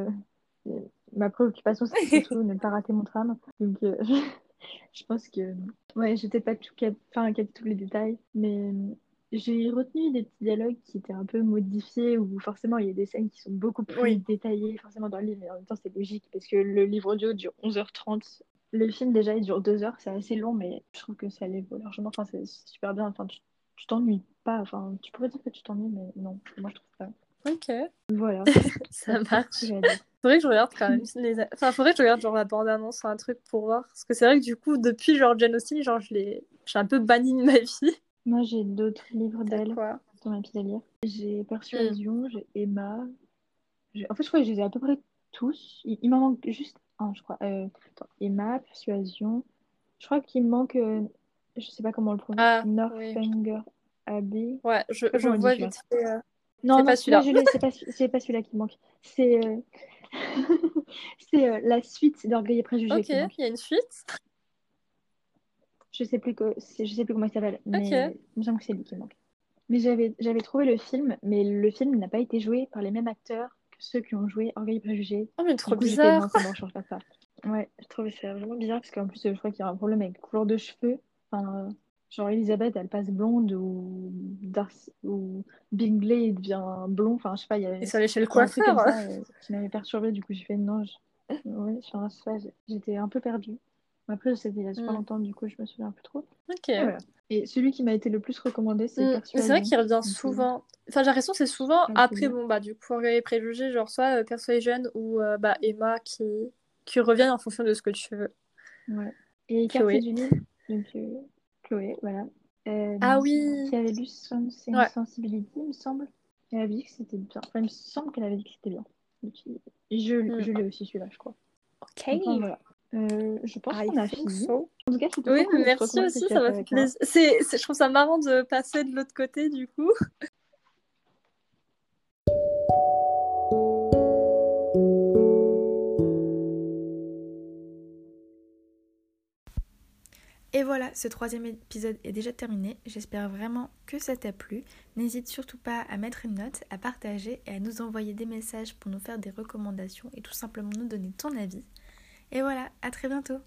C: ma préoccupation, c'était surtout de ne pas rater mon tram. Donc, je pense que, ouais, j'ai peut-être pas tout cap... enfin, capté tous les détails, mais euh, j'ai retenu des petits dialogues qui étaient un peu modifiés, où forcément, il y a des scènes qui sont beaucoup plus
B: Oui.
C: détaillées, forcément, dans le livre, mais en même temps, c'est logique, parce que le livre audio dure 11h30. Le film, déjà, il dure 2 heures, c'est assez long, mais je trouve que ça allait largement, enfin, c'est super bien, enfin, tu t'ennuies pas, enfin, tu pourrais dire que tu t'ennuies, mais non, moi, je trouve pas.
B: Ok,
C: Voilà.
B: ça marche. Faudrait que je regarde quand même les... Enfin, faudrait que je regarde genre la bande-annonce ou un truc pour voir. Parce que c'est vrai que du coup, depuis genre Jane Austen, genre je l'ai... J'ai un peu banni de ma vie.
C: Moi, j'ai d'autres livres d'elle
B: Quoi?
C: dans ma pile à lire. J'ai Persuasion, j'ai Emma. j'ai- En fait, je crois que je les ai à peu près tous. Il, il m'en manque juste un, je crois. Euh, attends, Emma, Persuasion. Je crois qu'il me manque, euh, je sais pas comment on le prononce,
B: Ah,
C: Northanger Abbey.
B: Ouais, je, vois vite fait. euh,
C: Non,
B: C'est
C: non,
B: pas
C: celui-là, c'est pas, celui-là qui manque. C'est euh, c'est euh, la suite d'Orgueil et Préjugés
B: Ok, il y a une suite.
C: Je sais plus que, c'est- je sais plus comment il s'appelle, mais
B: Ok.
C: il me semble que c'est lui qui manque. Mais j'avais, j'avais trouvé le film, mais le film n'a pas été joué par les mêmes acteurs que ceux qui ont joué Orgueil et Préjugés.
B: Oh, mais trop
C: coup, j'ai fait, non,
B: bizarre.
C: change pas ça. Ouais, je trouvais ça vraiment bizarre parce qu'en plus, je crois qu'il y a un problème avec couleur de cheveux. Enfin, euh, genre Elisabeth, elle passe blonde ou Darcy ou Bingley il devient blond. Enfin, je sais pas, il y a
B: Et ça allait chez le
C: il y a un truc
B: coiffeur.
C: qui m'avait perturbée. Du coup, j'ai fait non. Je... Ouais, j'étais un peu perdue. Après, c'était il y a super
B: Mm.
C: longtemps, du coup, je me souviens plus trop.
B: Ok.
C: Et voilà. Et celui qui m'a été le plus recommandé, c'est
B: Mm, c'est vrai qu'il revient
C: euh,
B: souvent. Enfin, j'ai l'impression que c'est souvent
C: Ah,
B: après, bon, bah, du coup, et Préjugés, genre soit euh, Persuasion ou euh, bah, Emma qui... qui reviennent en fonction de ce que tu veux.
C: Ouais. Et. Quartier du livre, donc euh, Chloé, voilà. Euh,
B: Ah oui.
C: Qui avait lu
B: Ouais.
C: Sensibility, il me semble. Elle avait dit que c'était bien. Enfin, il me semble qu'elle avait dit que c'était bien. Donc, je,
B: Mm.
C: je l'ai aussi celui-là, je crois.
B: Ok.
C: Voilà.
D: Euh, je pense qu'on a fini.
B: So. En tout cas, oui, merci aussi, ça m'a fait plaisir. je trouve ça marrant de passer de l'autre côté du coup.
C: Et voilà, ce troisième épisode est déjà terminé. J'espère vraiment que ça t'a plu. N'hésite surtout pas à mettre une note, à partager et à nous envoyer des messages pour nous faire des recommandations et tout simplement nous donner ton avis. Et voilà, à très bientôt